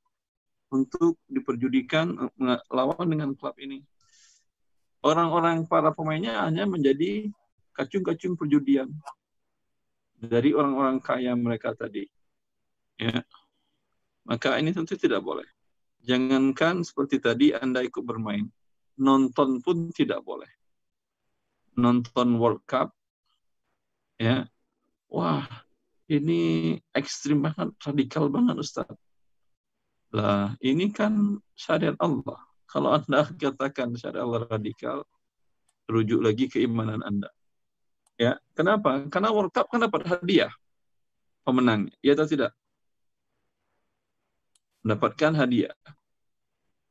untuk diperjudikan eh, lawan dengan klub ini. Orang-orang para pemainnya hanya menjadi kacung-kacung perjudian dari orang-orang kaya mereka tadi. Ya. Maka ini tentu tidak boleh. Jangankan seperti tadi Anda ikut bermain. Nonton pun tidak boleh. Nonton World Cup, ya, wah ini ekstrim banget, radikal banget Ustaz. Lah, ini kan syariat Allah. Kalau Anda katakan syariat Allah radikal, rujuk lagi keimanan Anda. Ya, kenapa? Karena World Cup kan dapat hadiah pemenang, ya atau tidak? Mendapatkan hadiah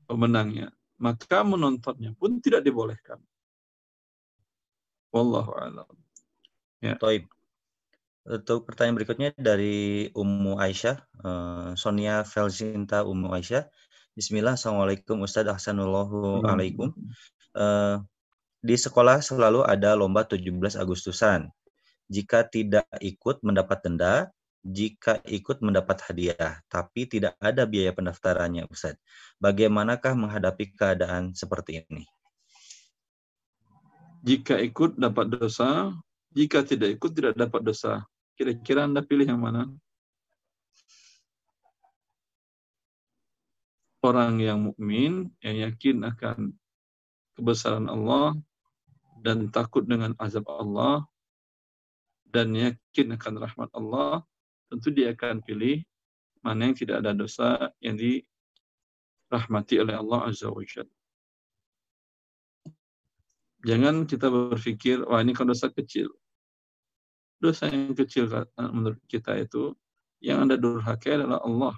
pemenangnya. Maka menontonnya pun tidak dibolehkan. Wallahu a'lam. Ya. Toib. Untuk pertanyaan berikutnya dari Ummu Aisyah, uh, Sonia Felsinta Ummu Aisyah. Bismillah, Assalamualaikum Ustadz Ahsanullahu alaikum. Uh, di sekolah selalu ada lomba 17 Agustusan. Jika tidak ikut mendapat denda, jika ikut mendapat hadiah, tapi tidak ada biaya pendaftarannya Ustadz. Bagaimanakah menghadapi keadaan seperti ini? Jika ikut dapat dosa, jika tidak ikut tidak dapat dosa. Kira-kira Anda pilih yang mana? Orang yang mukmin yang yakin akan kebesaran Allah dan takut dengan azab Allah dan yakin akan rahmat Allah, tentu dia akan pilih mana yang tidak ada dosa yang dirahmati oleh Allah Azza wa Jalla. Jangan kita berpikir, wah ini kan dosa kecil dosa yang kecil menurut kita itu yang anda durhaka adalah Allah.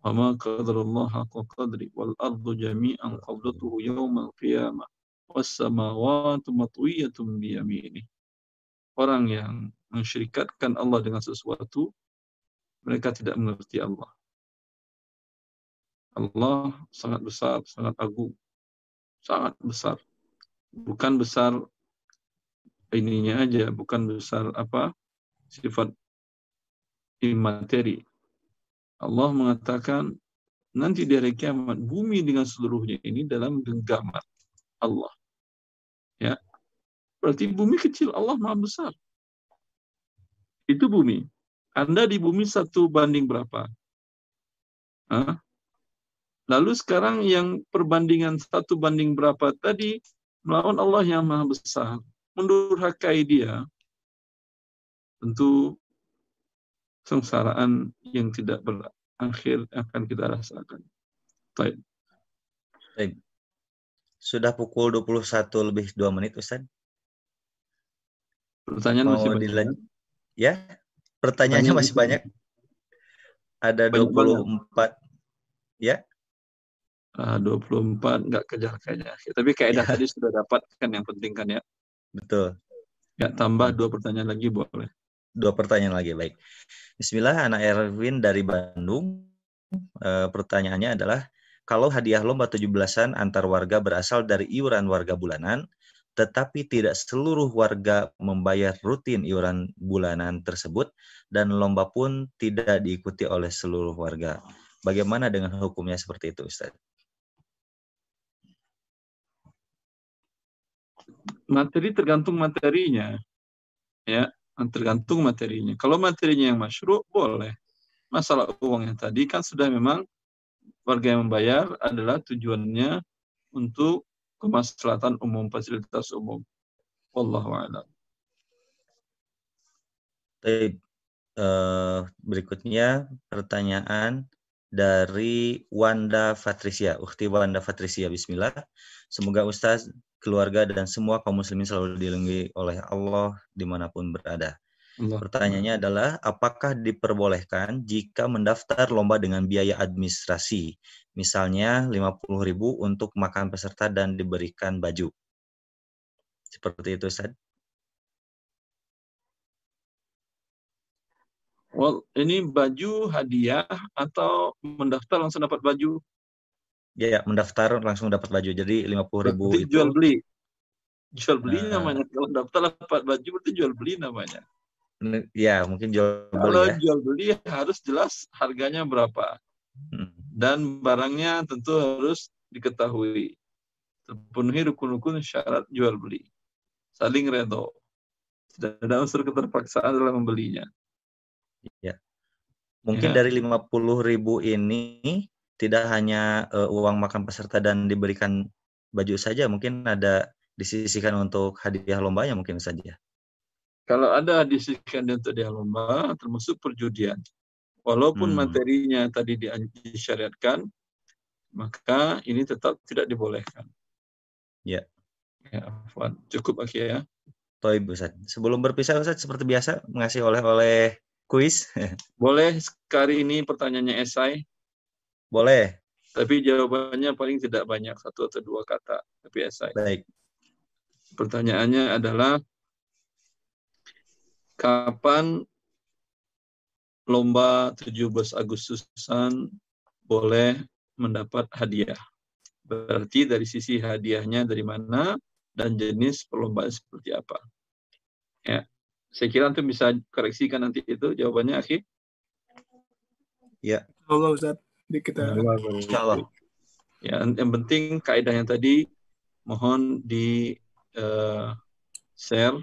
Wa qadarullah haqqa qadri wal ardu jami'an qabdatuhu yawmal qiyamah was samawati matwiyatun bi yaminih. Orang yang mensyirikatkan Allah dengan sesuatu mereka tidak mengerti Allah. Allah sangat besar, sangat agung, sangat besar. Bukan besar ininya aja, bukan besar apa sifat imateri. Allah mengatakan nanti di hari kiamat bumi dengan seluruhnya ini dalam genggaman Allah. Ya. Berarti bumi kecil, Allah Maha besar. Itu bumi. Anda di bumi satu banding berapa? Hah? Lalu sekarang yang perbandingan satu banding berapa tadi melawan Allah yang maha besar mendurhakai dia, tentu sengsaraan yang tidak berakhir akan kita rasakan. Baik. Baik. Sudah pukul 21 lebih 2 menit, Ustaz. Pertanyaan Mau masih banyak. Ya, pertanyaannya masih banyak. Ada banyak 24. Banget. Ya. Uh, 24 nggak kejar-kejar. Tapi kaidah ya. tadi sudah dapat kan yang penting kan ya. Betul. Ya, tambah dua pertanyaan lagi boleh. Dua pertanyaan lagi, baik. Bismillah, anak Erwin dari Bandung. E, pertanyaannya adalah, kalau hadiah lomba 17-an antar warga berasal dari iuran warga bulanan, tetapi tidak seluruh warga membayar rutin iuran bulanan tersebut, dan lomba pun tidak diikuti oleh seluruh warga. Bagaimana dengan hukumnya seperti itu, Ustaz? materi tergantung materinya. Ya, tergantung materinya. Kalau materinya yang masyru, boleh. Masalah uang yang tadi kan sudah memang warga yang membayar adalah tujuannya untuk kemaslahatan umum, fasilitas umum. Wallahu a'lam. Baik. Uh, berikutnya pertanyaan dari Wanda Patricia. Ukti Wanda Patricia, bismillah. Semoga Ustaz keluarga dan semua kaum muslimin selalu dilindungi oleh Allah di mana pun berada. Allah. Pertanyaannya adalah, apakah diperbolehkan jika mendaftar lomba dengan biaya administrasi, misalnya 50.000 untuk makan peserta dan diberikan baju? Seperti itu, Ustaz. Well, ini baju hadiah atau mendaftar langsung dapat baju? Ya, ya mendaftar langsung dapat baju. Jadi lima puluh ribu itu jual beli. Jual beli nah. namanya. Kalau daftar dapat baju berarti jual beli namanya. Ya, mungkin jual beli. Kalau ya. jual beli harus jelas harganya berapa. Hmm. Dan barangnya tentu harus diketahui. Terpenuhi rukun-rukun syarat jual beli. Saling redo. Tidak ada unsur keterpaksaan dalam membelinya. Ya. Mungkin Ya. dari 50 ribu ini tidak hanya eh, uang makan peserta dan diberikan baju saja, mungkin ada disisihkan untuk hadiah lombanya mungkin saja. Kalau ada disisikan untuk dia lomba, termasuk perjudian. Walaupun Hmm. materinya tadi di- disyariatkan, maka ini tetap tidak dibolehkan. Ya. Ya, Afwan. Cukup Aki ya. Toib Ustaz. Sebelum berpisah Ustaz seperti biasa mengasih oleh-oleh kuis. Boleh sekali ini pertanyaannya esai, Boleh. tapi jawabannya paling tidak banyak, satu atau dua kata, tapi esai. Baik. Pertanyaannya adalah, kapan lomba 17 Agustusan boleh mendapat hadiah? Berarti dari sisi hadiahnya dari mana dan jenis perlombaan seperti apa? Ya, saya kira antum bisa koreksikan nanti itu jawabannya, Akhi. Allah Ustaz. Jadi kita Insya Allah. Ya, yang penting kaidah yang tadi mohon di eh, share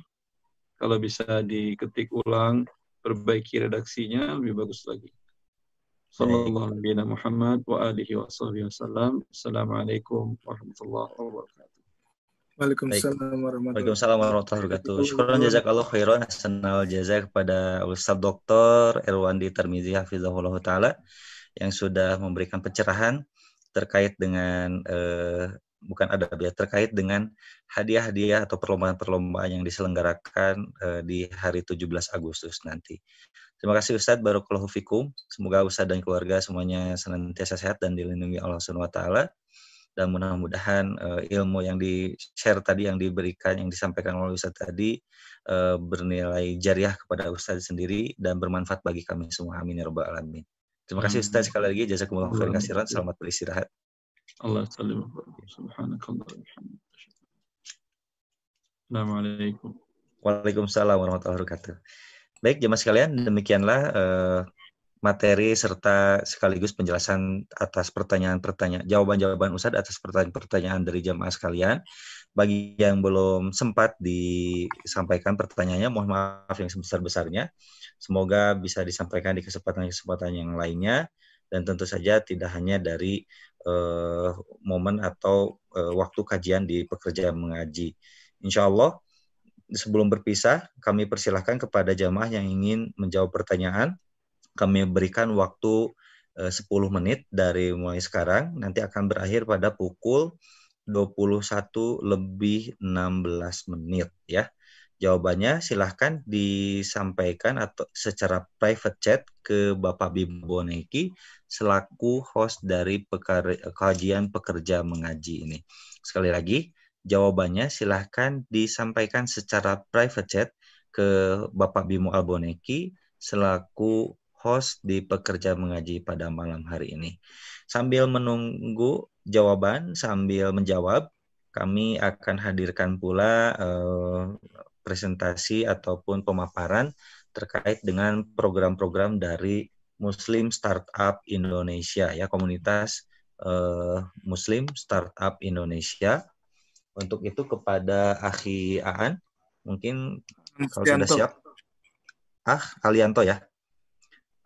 kalau bisa diketik ulang, perbaiki redaksinya lebih bagus lagi. Sallallahu alaihi Muhammad wa alihi wa sahbihi wasallam. Assalamualaikum warahmatullahi wabarakatuh. Waalaikumsalam warahmatullahi Waalaikumsalam warahmatullahi wabarakatuh. Syukran jazakallah khairan hasanal jazak kepada Ustaz Dr. Erwandi Tarmizi hafizahullah taala yang sudah memberikan pencerahan terkait dengan eh, bukan ada ya terkait dengan hadiah-hadiah atau perlombaan-perlombaan yang diselenggarakan eh, di hari 17 Agustus nanti. Terima kasih Ustadz Barakallahu Fikum. Semoga Ustadz dan keluarga semuanya senantiasa sehat dan dilindungi Allah Subhanahu wa taala dan mudah-mudahan eh, ilmu yang di-share tadi yang diberikan yang disampaikan oleh Ustadz tadi eh, bernilai jariah kepada Ustadz sendiri dan bermanfaat bagi kami semua amin ya rabbal alamin. Terima kasih. Ustadz sekali lagi jazakumullah khairan selamat beristirahat. Salim. Subhanakallah. wa bihamdika. Assalamualaikum. Waalaikumsalam warahmatullahi wabarakatuh. Baik, jemaah sekalian, demikianlah eh, materi serta sekaligus penjelasan atas pertanyaan-pertanyaan, jawaban-jawaban Ustadz atas pertanyaan-pertanyaan dari jemaah sekalian. Bagi yang belum sempat disampaikan pertanyaannya, mohon maaf yang sebesar-besarnya. Semoga bisa disampaikan di kesempatan-kesempatan yang lainnya dan tentu saja tidak hanya dari eh, momen atau eh, waktu kajian di pekerja mengaji. Insya Allah sebelum berpisah, kami persilahkan kepada jamaah yang ingin menjawab pertanyaan. Kami berikan waktu eh, 10 menit dari mulai sekarang. Nanti akan berakhir pada pukul 21 lebih 16 menit ya. Jawabannya silahkan disampaikan atau secara private chat ke Bapak Bimo Boneki selaku host dari pekar- kajian pekerja mengaji ini. Sekali lagi, jawabannya silahkan disampaikan secara private chat ke Bapak Bimo Alboneki selaku host di pekerja mengaji pada malam hari ini. Sambil menunggu jawaban, sambil menjawab, kami akan hadirkan pula eh, presentasi ataupun pemaparan terkait dengan program-program dari Muslim Startup Indonesia ya komunitas eh, Muslim Startup Indonesia. Untuk itu kepada Akhi Aan, mungkin kalau sudah siap. Ah, Alianto ya.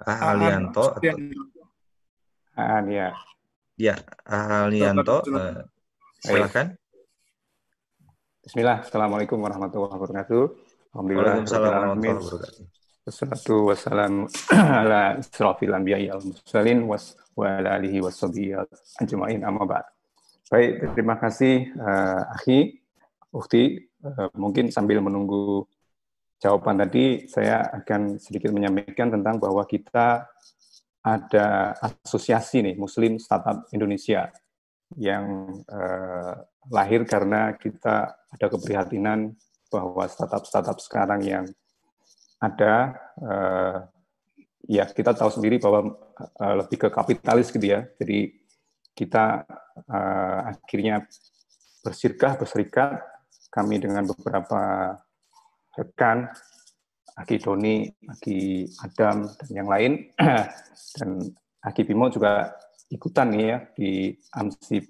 Ah, Aan Alianto. Stianto. Ah, ya. Ya, Ah, Alianto. Silakan. eh, silakan. Bismillah. Assalamualaikum warahmatullahi wabarakatuh. Alhamdulillah. Alamin. warahmatullahi wabarakatuh. Wassalatu wassalamu ala israfil anbiya'i al mursalin was wa ala alihi washabihi ajmain amma ba'd. Baik, terima kasih eh, Akhi, Ukti. Eh, mungkin sambil menunggu jawaban tadi, saya akan sedikit menyampaikan tentang bahwa kita ada asosiasi nih Muslim Startup Indonesia yang eh, lahir karena kita ada keprihatinan bahwa startup-startup sekarang yang ada eh, ya kita tahu sendiri bahwa eh, lebih ke kapitalis gitu ya. Jadi kita eh, akhirnya bersirkah berserikat kami dengan beberapa rekan Aki Doni, Aki Adam dan yang lain dan Aki Bimo juga ikutan nih ya di AMSIP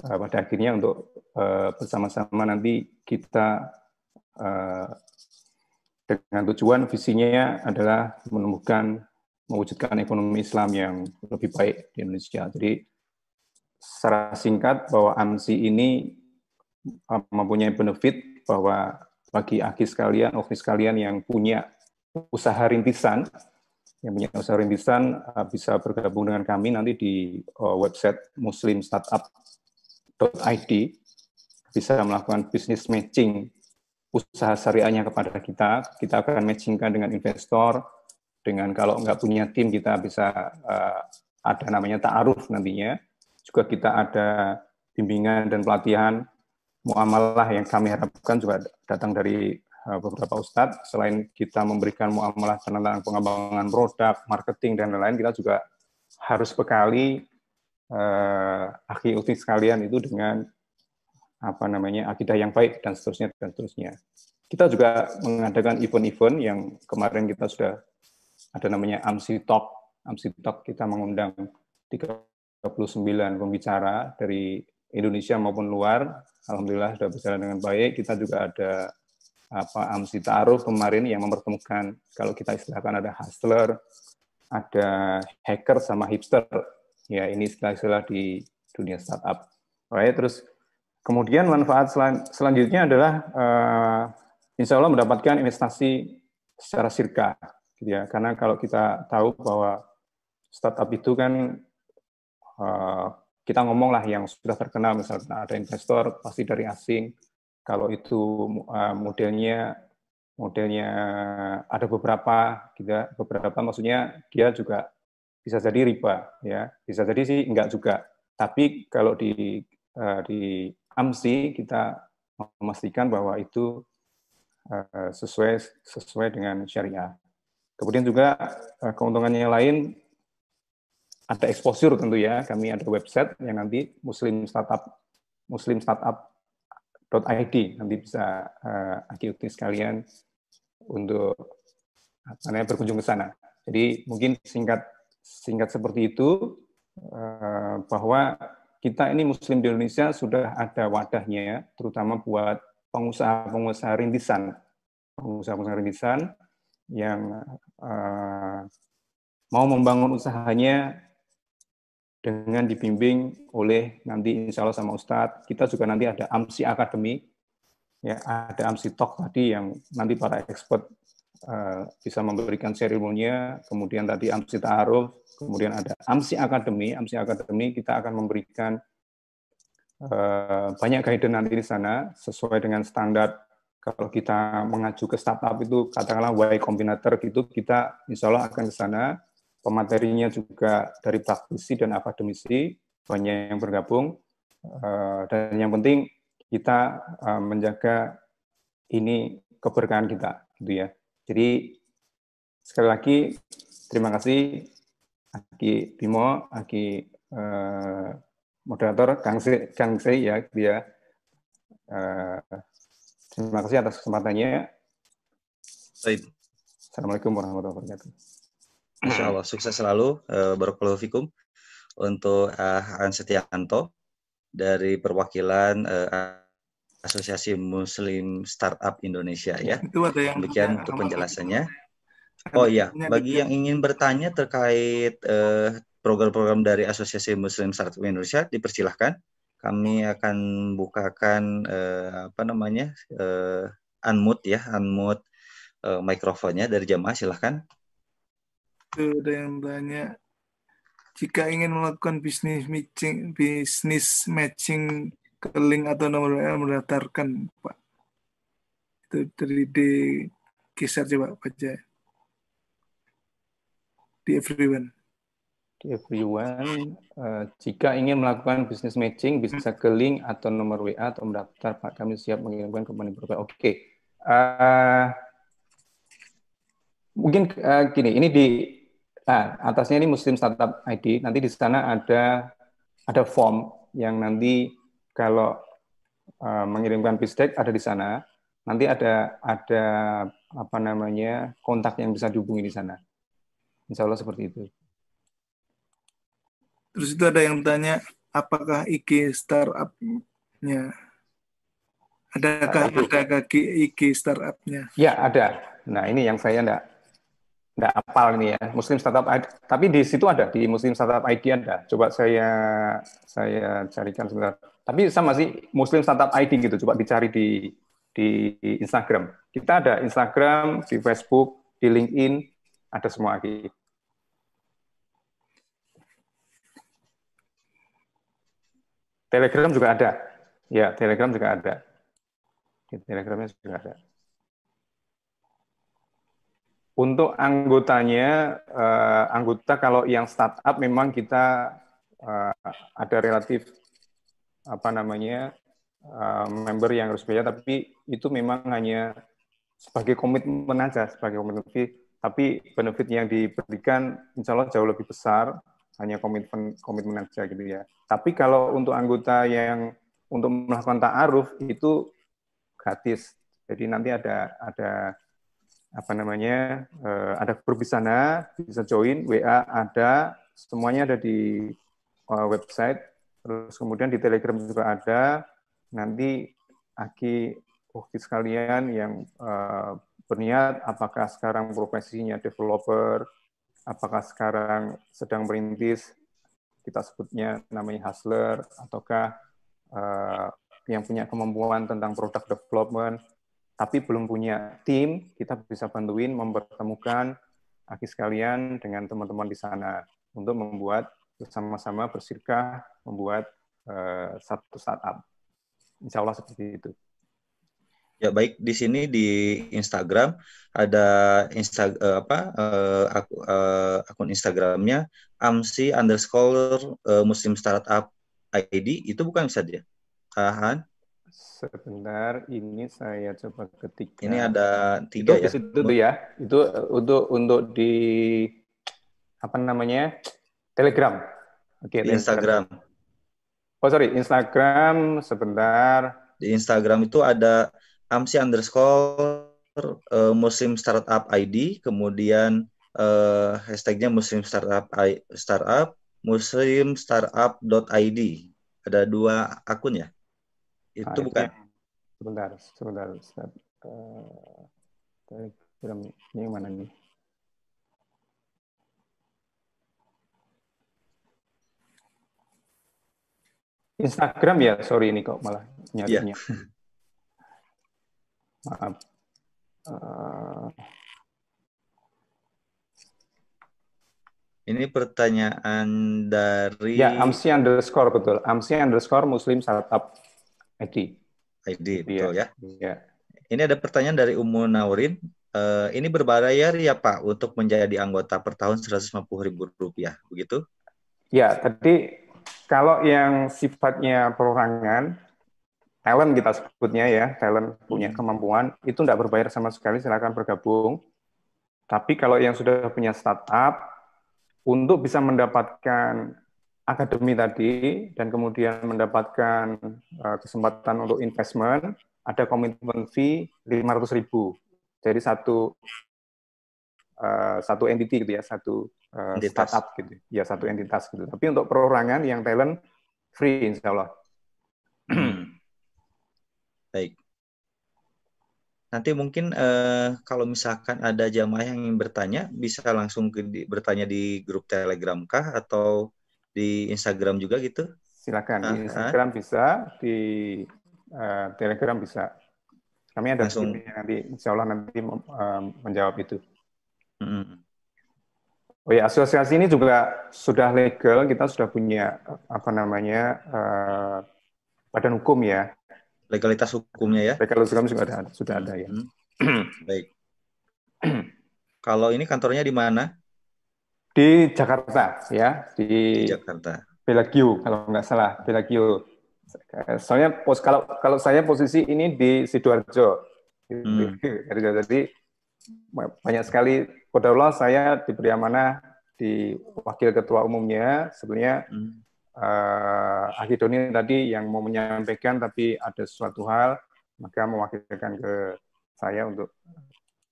pada akhirnya untuk eh, bersama-sama nanti kita eh, dengan tujuan visinya adalah menumbuhkan mewujudkan ekonomi Islam yang lebih baik di Indonesia. Jadi secara singkat bahwa AMSI ini uh, mempunyai benefit bahwa bagi aki sekalian, oki sekalian yang punya usaha rintisan, yang punya usaha rintisan bisa bergabung dengan kami nanti di website muslimstartup.id bisa melakukan bisnis matching usaha syariahnya kepada kita. Kita akan matchingkan dengan investor, dengan kalau nggak punya tim kita bisa uh, ada namanya ta'aruf nantinya. Juga kita ada bimbingan dan pelatihan muamalah yang kami harapkan juga datang dari uh, beberapa ustadz. Selain kita memberikan muamalah tentang pengembangan produk, marketing, dan lain-lain, kita juga harus bekali uh, akhi uti sekalian itu dengan apa namanya akidah yang baik dan seterusnya dan seterusnya. Kita juga mengadakan event-event yang kemarin kita sudah ada namanya AMSI Talk. AMSI Talk kita mengundang 39 pembicara dari Indonesia maupun luar. Alhamdulillah sudah berjalan dengan baik. Kita juga ada apa AMSI Ta'aruf kemarin yang mempertemukan kalau kita istilahkan ada hustler, ada hacker sama hipster. Ya, ini istilah-istilah di dunia startup. Right, terus kemudian manfaat selan selanjutnya adalah uh, insya Allah mendapatkan investasi secara sirka gitu ya. Karena kalau kita tahu bahwa startup itu kan uh, kita ngomong lah yang sudah terkenal misalnya ada investor pasti dari asing. Kalau itu uh, modelnya modelnya ada beberapa gitu ya, beberapa maksudnya dia juga bisa jadi riba ya. Bisa jadi sih enggak juga. Tapi kalau di uh, di AMSI kita memastikan bahwa itu sesuai sesuai dengan syariah Kemudian juga eh, keuntungannya lain ada exposure tentu ya. Kami ada website yang nanti Muslim Startup Muslim Startup.id nanti bisa uh, aktivitas sekalian untuk apa berkunjung ke sana. Jadi mungkin singkat singkat seperti itu uh, bahwa kita ini Muslim di Indonesia sudah ada wadahnya, terutama buat pengusaha-pengusaha rintisan, pengusaha-pengusaha rintisan yang uh, mau membangun usahanya dengan dibimbing oleh nanti insya Allah sama Ustadz. Kita juga nanti ada AMSI Academy, ya ada AMSI Talk tadi yang nanti para expert uh, bisa memberikan share ilmunya, kemudian tadi AMSI Ta'aruf, kemudian ada AMSI Academy. AMSI Academy kita akan memberikan uh, banyak guidance nanti di sana sesuai dengan standar kalau kita mengacu ke startup itu katakanlah Y Combinator gitu, kita insya Allah akan ke sana. Pematerinya juga dari praktisi dan akademisi, banyak yang bergabung. Eh, dan yang penting kita eh, menjaga ini keberkahan kita, gitu ya. Jadi sekali lagi terima kasih Aki Bimo, Aki eh, moderator Kang Se, Kang Se ya, dia Terima kasih atas kesempatannya. Baik. Assalamualaikum warahmatullahi wabarakatuh. Insya Allah sukses selalu. Uh, Barakallahu fikum untuk uh, An Setianto dari perwakilan uh, Asosiasi Muslim Startup Indonesia ya. Itu ada yang demikian untuk penjelasannya. Oh iya, bagi yang ingin bertanya terkait program-program uh, dari Asosiasi Muslim Startup Indonesia dipersilahkan. Kami akan bukakan uh, apa namanya uh, unmute ya. Unmute uh, mikrofonnya dari jamaah. Silahkan. Ada yang tanya jika ingin melakukan bisnis matching bisnis matching ke link atau nomor WA mendaftarkan Pak itu dari di kisah coba baca di everyone everyone. Uh, jika ingin melakukan business matching, bisa ke link atau nomor WA atau mendaftar, Pak. Kami siap mengirimkan ke berbeda. Oke. Okay. Uh, eh, mungkin uh, gini, ini di nah, atasnya ini Muslim Startup ID. Nanti di sana ada ada form yang nanti kalau uh, mengirimkan pitch deck ada di sana. Nanti ada ada apa namanya kontak yang bisa dihubungi di sana. Insya Allah seperti itu. Terus itu ada yang tanya, apakah IG startupnya? Adakah ada kaki IG startupnya? Ya ada. Nah ini yang saya enggak nggak apal ini ya Muslim Startup ID, tapi di situ ada di Muslim Startup ID ada. Coba saya saya carikan sebentar. Tapi sama sih Muslim Startup ID gitu. Coba dicari di di Instagram. Kita ada Instagram, di Facebook, di LinkedIn, ada semua lagi. Telegram juga ada. Ya, Telegram juga ada. Telegramnya juga ada. Untuk anggotanya, uh, anggota kalau yang startup memang kita uh, ada relatif apa namanya uh, member yang harus bayar, tapi itu memang hanya sebagai komitmen aja, sebagai komitmen fee. Tapi benefit yang diberikan insya Allah jauh lebih besar, hanya komitmen komitmen aja gitu ya. Tapi kalau untuk anggota yang untuk melakukan ta'aruf itu gratis. Jadi nanti ada ada apa namanya uh, ada grup di sana bisa join WA ada semuanya ada di uh, website terus kemudian di Telegram juga ada. Nanti Aki Oki sekalian yang uh, berniat apakah sekarang profesinya developer apakah sekarang sedang merintis kita sebutnya namanya hustler ataukah uh, yang punya kemampuan tentang product development tapi belum punya tim, kita bisa bantuin mempertemukan aki sekalian dengan teman-teman di sana untuk membuat bersama-sama bersirkah membuat uh, satu startup. Insya Allah seperti itu. Ya baik di sini di Instagram ada insta uh, apa uh, aku, uh, akun Instagramnya amsi underscore uh, Muslim Startup ID itu bukan bisa dia. Ahan. Sebentar, ini saya coba ketik. Ini ada tiga itu, ya. Itu tuh ya. Itu untuk untuk di apa namanya Telegram. Oke. di Instagram. Oh sorry, Instagram sebentar. Di Instagram itu ada amsi underscore uh, Muslim Startup ID, kemudian uh, hashtagnya Muslim Startup Startup Muslim Startup.id. Ada dua akun ya. Itu nah, bukan. Sebentar, sebentar. sebentar. Uh, Telegram ini mana nih? Instagram ya, sorry ini kok malah nyarinya. Yeah. Maaf. Uh, ini pertanyaan dari Ya, Amsi underscore betul. Amsi underscore Muslim Startup ID. ID, betul ya. ya. Ini ada pertanyaan dari Umu Naurin. Uh, ini berbayar ya Pak untuk menjadi anggota per tahun 150 ribu rupiah, begitu? Ya, tadi kalau yang sifatnya perorangan, talent kita sebutnya ya, talent punya hmm. kemampuan, itu tidak berbayar sama sekali, silakan bergabung. Tapi kalau yang sudah punya startup, untuk bisa mendapatkan akademi tadi dan kemudian mendapatkan uh, kesempatan untuk investment ada komitmen fee 500 ribu jadi satu uh, satu entity gitu ya satu uh, startup gitu. Ya satu entitas gitu. Tapi untuk perorangan yang talent free insya Allah baik. Nanti mungkin uh, kalau misalkan ada jamaah yang ingin bertanya bisa langsung ke, di, bertanya di grup telegram kah atau di Instagram juga gitu? Silakan. Di Instagram uh, bisa, di uh, Telegram bisa. Kami ada langsung. nanti. Insya Allah nanti uh, menjawab itu. Hmm. Oh ya, asosiasi ini juga sudah legal. Kita sudah punya apa namanya uh, badan hukum ya. Legalitas hukumnya ya? Legalitas hukum juga ada, sudah ada ya. Hmm. Baik. Kalau ini kantornya di mana? di Jakarta ya di, di Jakarta Bellagio kalau nggak salah Bellagio soalnya pos kalau kalau saya posisi ini di sidoarjo hmm. jadi banyak sekali Kodarullah saya diberi amanah di wakil ketua umumnya sebenarnya hmm. uh, eh, Akidoni tadi yang mau menyampaikan tapi ada suatu hal maka mewakilkan ke saya untuk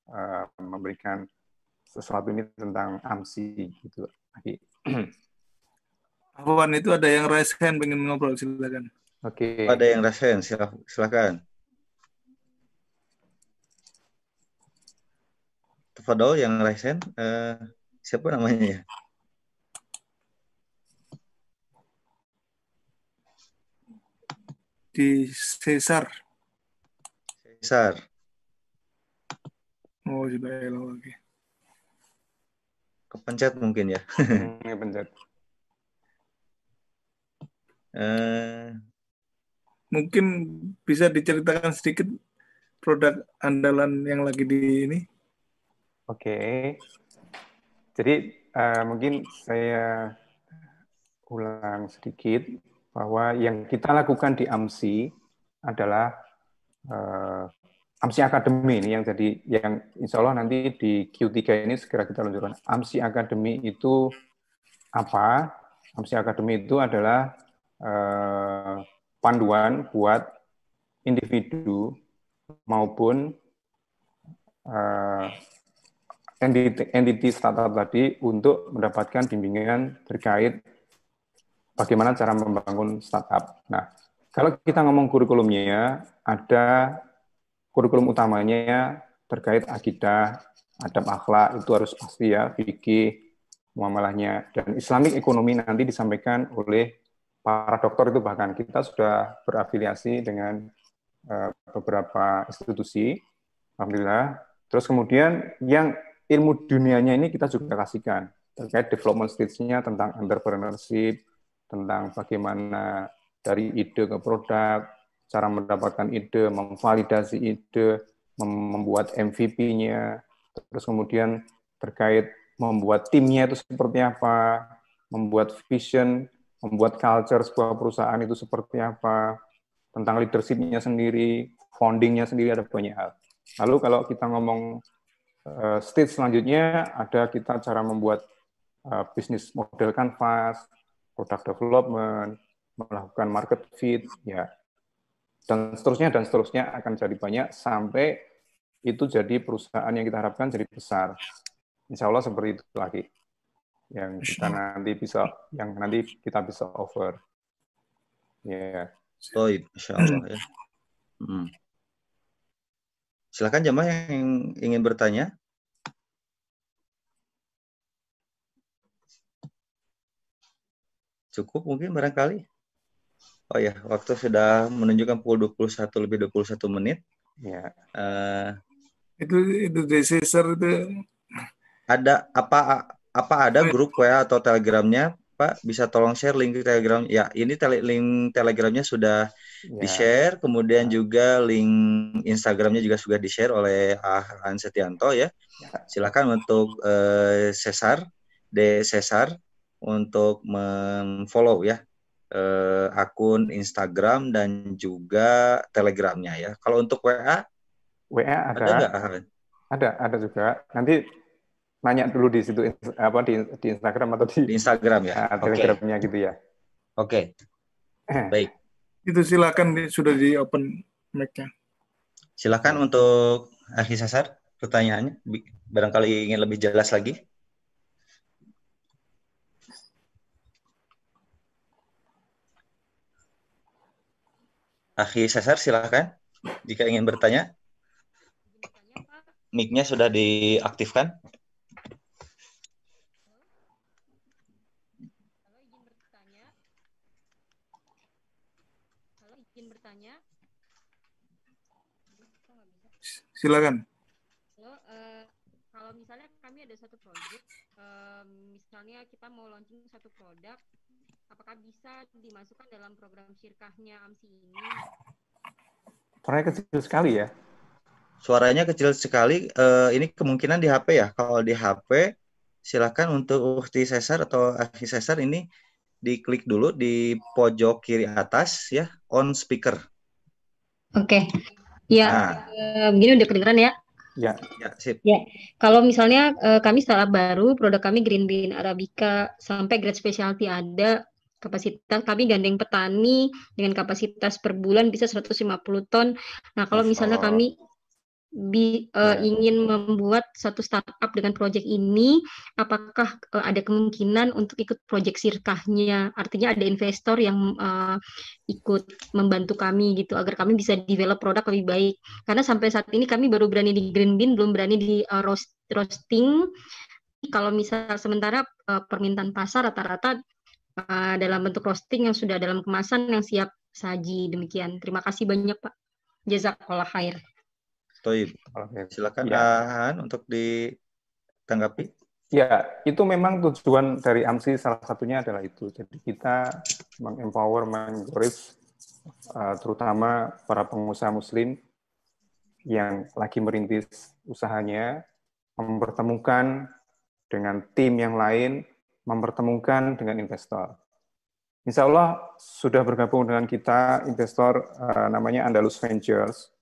uh, memberikan sesuatu ini tentang AMSI gitu. Afwan itu ada yang raise hand pengen ngobrol silakan. Oke. Okay. Ada yang raise hand silakan. Tafadol yang resen uh, siapa namanya ya? Di Cesar. Cesar. Oh, sudah elo lagi. Kepencet mungkin ya. Hmm, Kepencet. Eh, Mungkin bisa diceritakan sedikit produk andalan yang lagi di ini. Oke. Jadi eh, mungkin saya ulang sedikit bahwa yang kita lakukan di AMSI adalah eh, AMSI Academy ini yang jadi yang insya Allah nanti di Q3 ini segera kita luncurkan. AMSI Academy itu apa? AMSI Academy itu adalah eh, panduan buat individu maupun eh, entity, entity startup tadi untuk mendapatkan bimbingan terkait bagaimana cara membangun startup. Nah, kalau kita ngomong kurikulumnya, ada kurikulum utamanya terkait akidah, adab akhlak, itu harus pasti ya, fikih, muamalahnya. Dan Islamic ekonomi nanti disampaikan oleh para dokter itu bahkan kita sudah berafiliasi dengan uh, beberapa institusi, alhamdulillah. Terus kemudian yang ilmu dunianya ini kita juga kasihkan terkait development stage-nya tentang entrepreneurship, tentang bagaimana dari ide ke produk, cara mendapatkan ide, memvalidasi ide, membuat MVP-nya, terus kemudian terkait membuat timnya itu seperti apa, membuat vision, membuat culture sebuah perusahaan itu seperti apa, tentang leadership-nya sendiri, founding-nya sendiri ada banyak hal. Lalu kalau kita ngomong uh, stage selanjutnya ada kita cara membuat uh, bisnis model canvas, product development, melakukan market fit, ya, dan seterusnya dan seterusnya akan jadi banyak sampai itu jadi perusahaan yang kita harapkan jadi besar. Insya Allah seperti itu lagi yang kita nanti bisa yang nanti kita bisa offer. Ya. Yeah. Oh, insya Allah ya. Hmm. Silakan jamaah yang ingin bertanya. Cukup mungkin barangkali. Oh ya, waktu sudah menunjukkan pukul 21 lebih 21 menit. Ya. Uh, itu itu desesor itu ada apa apa ada grup WA atau Telegramnya Pak bisa tolong share link Telegram ya ini tele, link Telegramnya sudah ya. di share kemudian ya. juga link Instagramnya juga sudah di share oleh Ah Setianto ya, ya. silakan untuk uh, Cesar de Cesar untuk memfollow ya uh, akun Instagram dan juga Telegramnya ya. Kalau untuk WA, WA ada, ada? Ada, ada juga. Nanti nanya dulu di situ apa di, di Instagram atau di, di Instagram ya, uh, Telegramnya okay. gitu ya. Oke. Okay. Baik. Itu silakan sudah di open mic-nya. Silakan untuk Akhi Sasar pertanyaannya barangkali ingin lebih jelas lagi. Akhi Sasar, silakan. Jika ingin bertanya. Mic-nya sudah diaktifkan. Silakan. Halo, uh, kalau misalnya kami ada satu proyek, uh, misalnya kita mau launching satu produk, apakah bisa dimasukkan dalam program syirkahnya AMSI ini? Suaranya kecil sekali ya. Suaranya kecil sekali. Uh, ini kemungkinan di HP ya. Kalau di HP, silakan untuk Ukti Cesar atau Akhi Cesar ini diklik dulu di pojok kiri atas ya, on speaker. Oke. Okay. Ya, nah. uh, begini udah kedengeran ya. Ya, ya, sip. Ya, kalau misalnya uh, kami startup baru, produk kami Green Bean Arabica sampai grade specialty ada, kapasitas kami gandeng petani dengan kapasitas per bulan bisa 150 ton. Nah, kalau misalnya kami bi, uh, ingin membuat satu startup dengan proyek ini, apakah uh, ada kemungkinan untuk ikut proyek sirkahnya? Artinya ada investor yang uh, ikut membantu kami gitu agar kami bisa develop produk lebih baik. Karena sampai saat ini kami baru berani di green bean, belum berani di uh, roast, roasting. Kalau misal sementara uh, permintaan pasar rata-rata uh, dalam bentuk roasting yang sudah dalam kemasan yang siap saji demikian. Terima kasih banyak Pak. Jazakallah khair. Toib. Silakan ya. Ahan untuk ditanggapi. Ya, itu memang tujuan dari AMSI salah satunya adalah itu. Jadi kita mengempower, mengencourage uh, terutama para pengusaha muslim yang lagi merintis usahanya, mempertemukan dengan tim yang lain, mempertemukan dengan investor. Insya Allah sudah bergabung dengan kita investor uh, namanya Andalus Ventures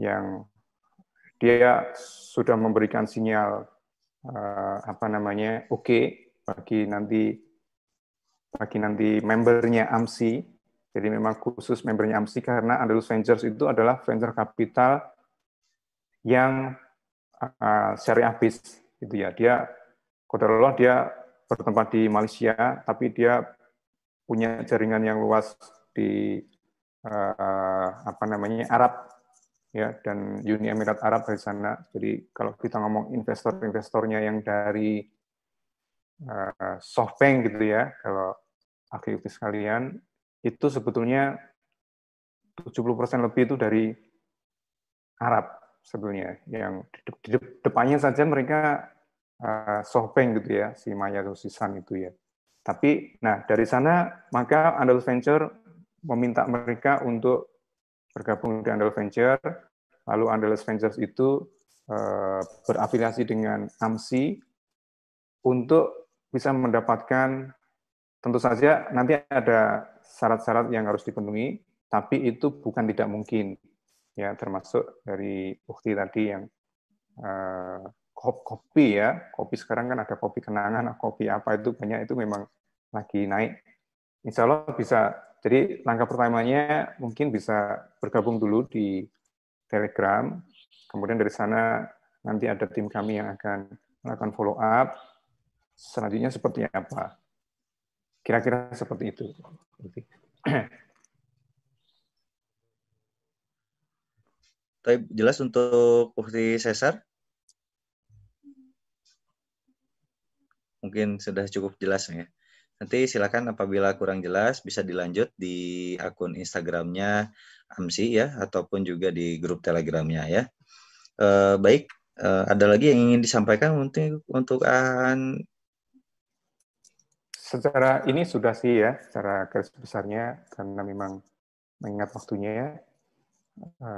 yang dia sudah memberikan sinyal uh, apa namanya oke okay, bagi nanti bagi nanti membernya AMSI. Jadi memang khusus membernya AMSI karena Andalus Ventures itu adalah venture capital yang uh, syariah based gitu ya. Dia kodarullah dia bertempat di Malaysia tapi dia punya jaringan yang luas di uh, apa namanya Arab ya dan Uni Emirat Arab dari sana. Jadi kalau kita ngomong investor-investornya yang dari uh, SoftBank gitu ya, kalau aktivitas kalian itu sebetulnya 70% lebih itu dari Arab sebetulnya yang di depannya saja mereka uh, SoftBank gitu ya, si Maya Sisan itu ya. Tapi nah dari sana maka Andalus Venture meminta mereka untuk bergabung di Andal Venture, lalu Andal Ventures itu uh, berafiliasi dengan AMSI untuk bisa mendapatkan tentu saja nanti ada syarat-syarat yang harus dipenuhi, tapi itu bukan tidak mungkin ya termasuk dari bukti tadi yang uh, kopi ya. Kopi sekarang kan ada kopi kenangan kopi apa itu banyak itu memang lagi naik. Insya Allah bisa jadi langkah pertamanya mungkin bisa bergabung dulu di Telegram, kemudian dari sana nanti ada tim kami yang akan melakukan follow up. Selanjutnya seperti apa? Kira-kira seperti itu. Tapi jelas untuk Bukti Cesar? Mungkin sudah cukup jelas ya. Nanti silakan apabila kurang jelas bisa dilanjut di akun Instagramnya AMSI ya, ataupun juga di grup Telegramnya ya. E, baik, e, ada lagi yang ingin disampaikan untuk untuk An Secara ini sudah sih ya, secara garis besarnya karena memang mengingat waktunya ya, e,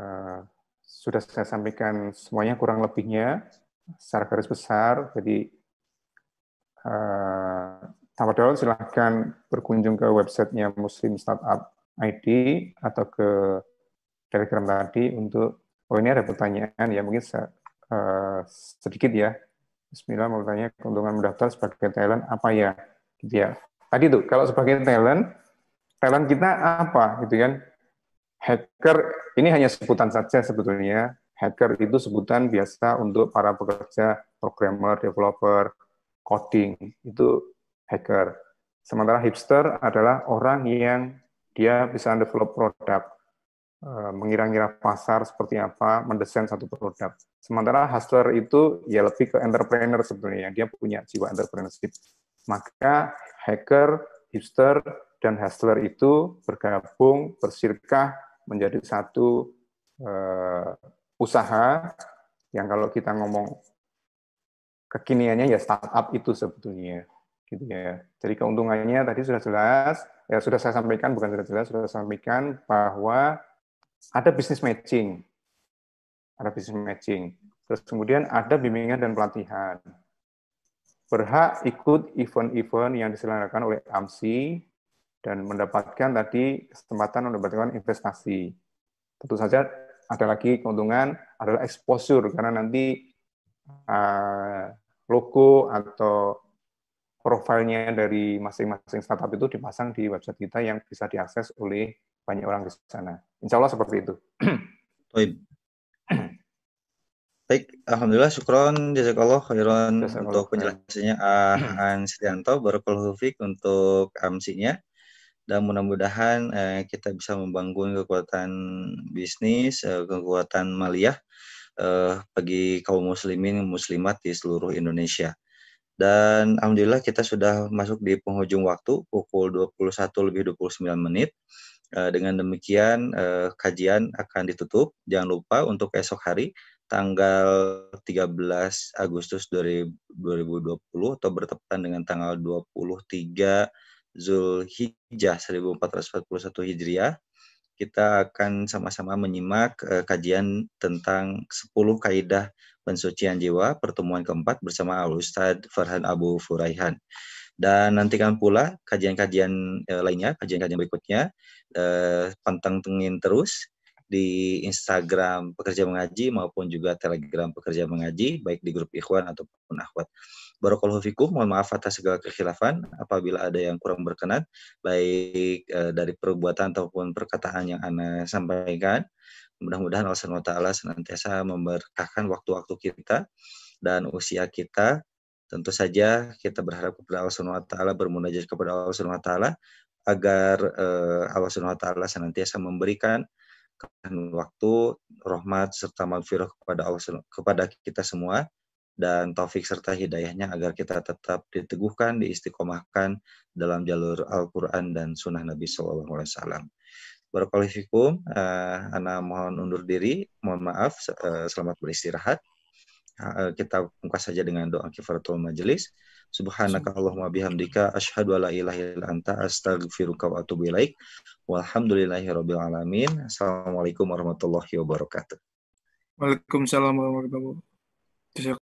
sudah saya sampaikan semuanya kurang lebihnya secara garis besar. Jadi Tanpa dahulu silahkan berkunjung ke websitenya Muslim Startup ID atau ke Telegram tadi untuk oh ini ada pertanyaan ya mungkin uh, sedikit ya. Bismillah mau tanya keuntungan mendaftar sebagai talent apa ya? Gitu ya. Tadi tuh kalau sebagai talent, talent kita apa gitu kan? Hacker ini hanya sebutan saja sebetulnya. Hacker itu sebutan biasa untuk para pekerja programmer, developer, coding. Itu hacker. Sementara hipster adalah orang yang dia bisa develop produk, eh, mengira-ngira pasar seperti apa, mendesain satu produk. Sementara hustler itu ya lebih ke entrepreneur sebetulnya, dia punya jiwa entrepreneurship. Maka hacker, hipster, dan hustler itu bergabung, bersirkah menjadi satu uh, usaha yang kalau kita ngomong kekiniannya ya startup itu sebetulnya gitu ya. Jadi keuntungannya tadi sudah jelas, ya sudah saya sampaikan bukan sudah jelas, sudah saya sampaikan bahwa ada bisnis matching, ada bisnis matching. Terus kemudian ada bimbingan dan pelatihan. Berhak ikut event-event yang diselenggarakan oleh AMSI dan mendapatkan tadi kesempatan mendapatkan investasi. Tentu saja ada lagi keuntungan adalah exposure karena nanti uh, logo atau profilnya dari masing-masing startup itu dipasang di website kita yang bisa diakses oleh banyak orang di sana. Insya Allah seperti itu. Baik, Alhamdulillah, syukron, jazakallah khairan Jazakallah untuk penjelasannya Ah An Setianto, Barakallahu Fiq untuk MC-nya. Dan mudah-mudahan eh, kita bisa membangun kekuatan bisnis, eh, kekuatan maliyah eh, bagi kaum muslimin muslimat di seluruh Indonesia. Dan alhamdulillah kita sudah masuk di penghujung waktu pukul 21 lebih 29 menit. Eh, dengan demikian eh, kajian akan ditutup. Jangan lupa untuk esok hari tanggal 13 Agustus 2020 atau bertepatan dengan tanggal 23 Zulhijjah 1441 Hijriah kita akan sama-sama menyimak uh, kajian tentang 10 kaidah pensucian jiwa pertemuan keempat bersama Al Ustadz Farhan Abu Furaihan. Dan nantikan pula kajian-kajian uh, lainnya, kajian-kajian berikutnya, uh, pantengin terus di Instagram pekerja mengaji maupun juga Telegram pekerja mengaji baik di grup Ikhwan ataupun Akhwat. Barakallahu fikum, mohon maaf atas segala kekhilafan apabila ada yang kurang berkenan baik e, dari perbuatan ataupun perkataan yang Anda sampaikan. Mudah-mudahan Allah SWT senantiasa memberkahkan waktu-waktu kita dan usia kita. Tentu saja kita berharap kepada Allah SWT bermunajat kepada Allah SWT agar e, Allah SWT senantiasa memberikan waktu, rahmat serta maghfirah kepada Allah kepada kita semua dan taufik serta hidayahnya agar kita tetap diteguhkan, diistiqomahkan dalam jalur Al-Quran dan Sunnah Nabi Sallallahu Alaihi Wasallam. Barakallahu fikum, uh, Ana mohon undur diri, mohon maaf, uh, selamat beristirahat. Uh, kita buka saja dengan doa kifaratul majelis. Subhanaka Allahumma bihamdika asyhadu alla ilaha illa anta astaghfiruka wa atubu ilaik. Walhamdulillahi rabbil alamin. Assalamualaikum warahmatullahi wabarakatuh. Waalaikumsalam warahmatullahi wabarakatuh.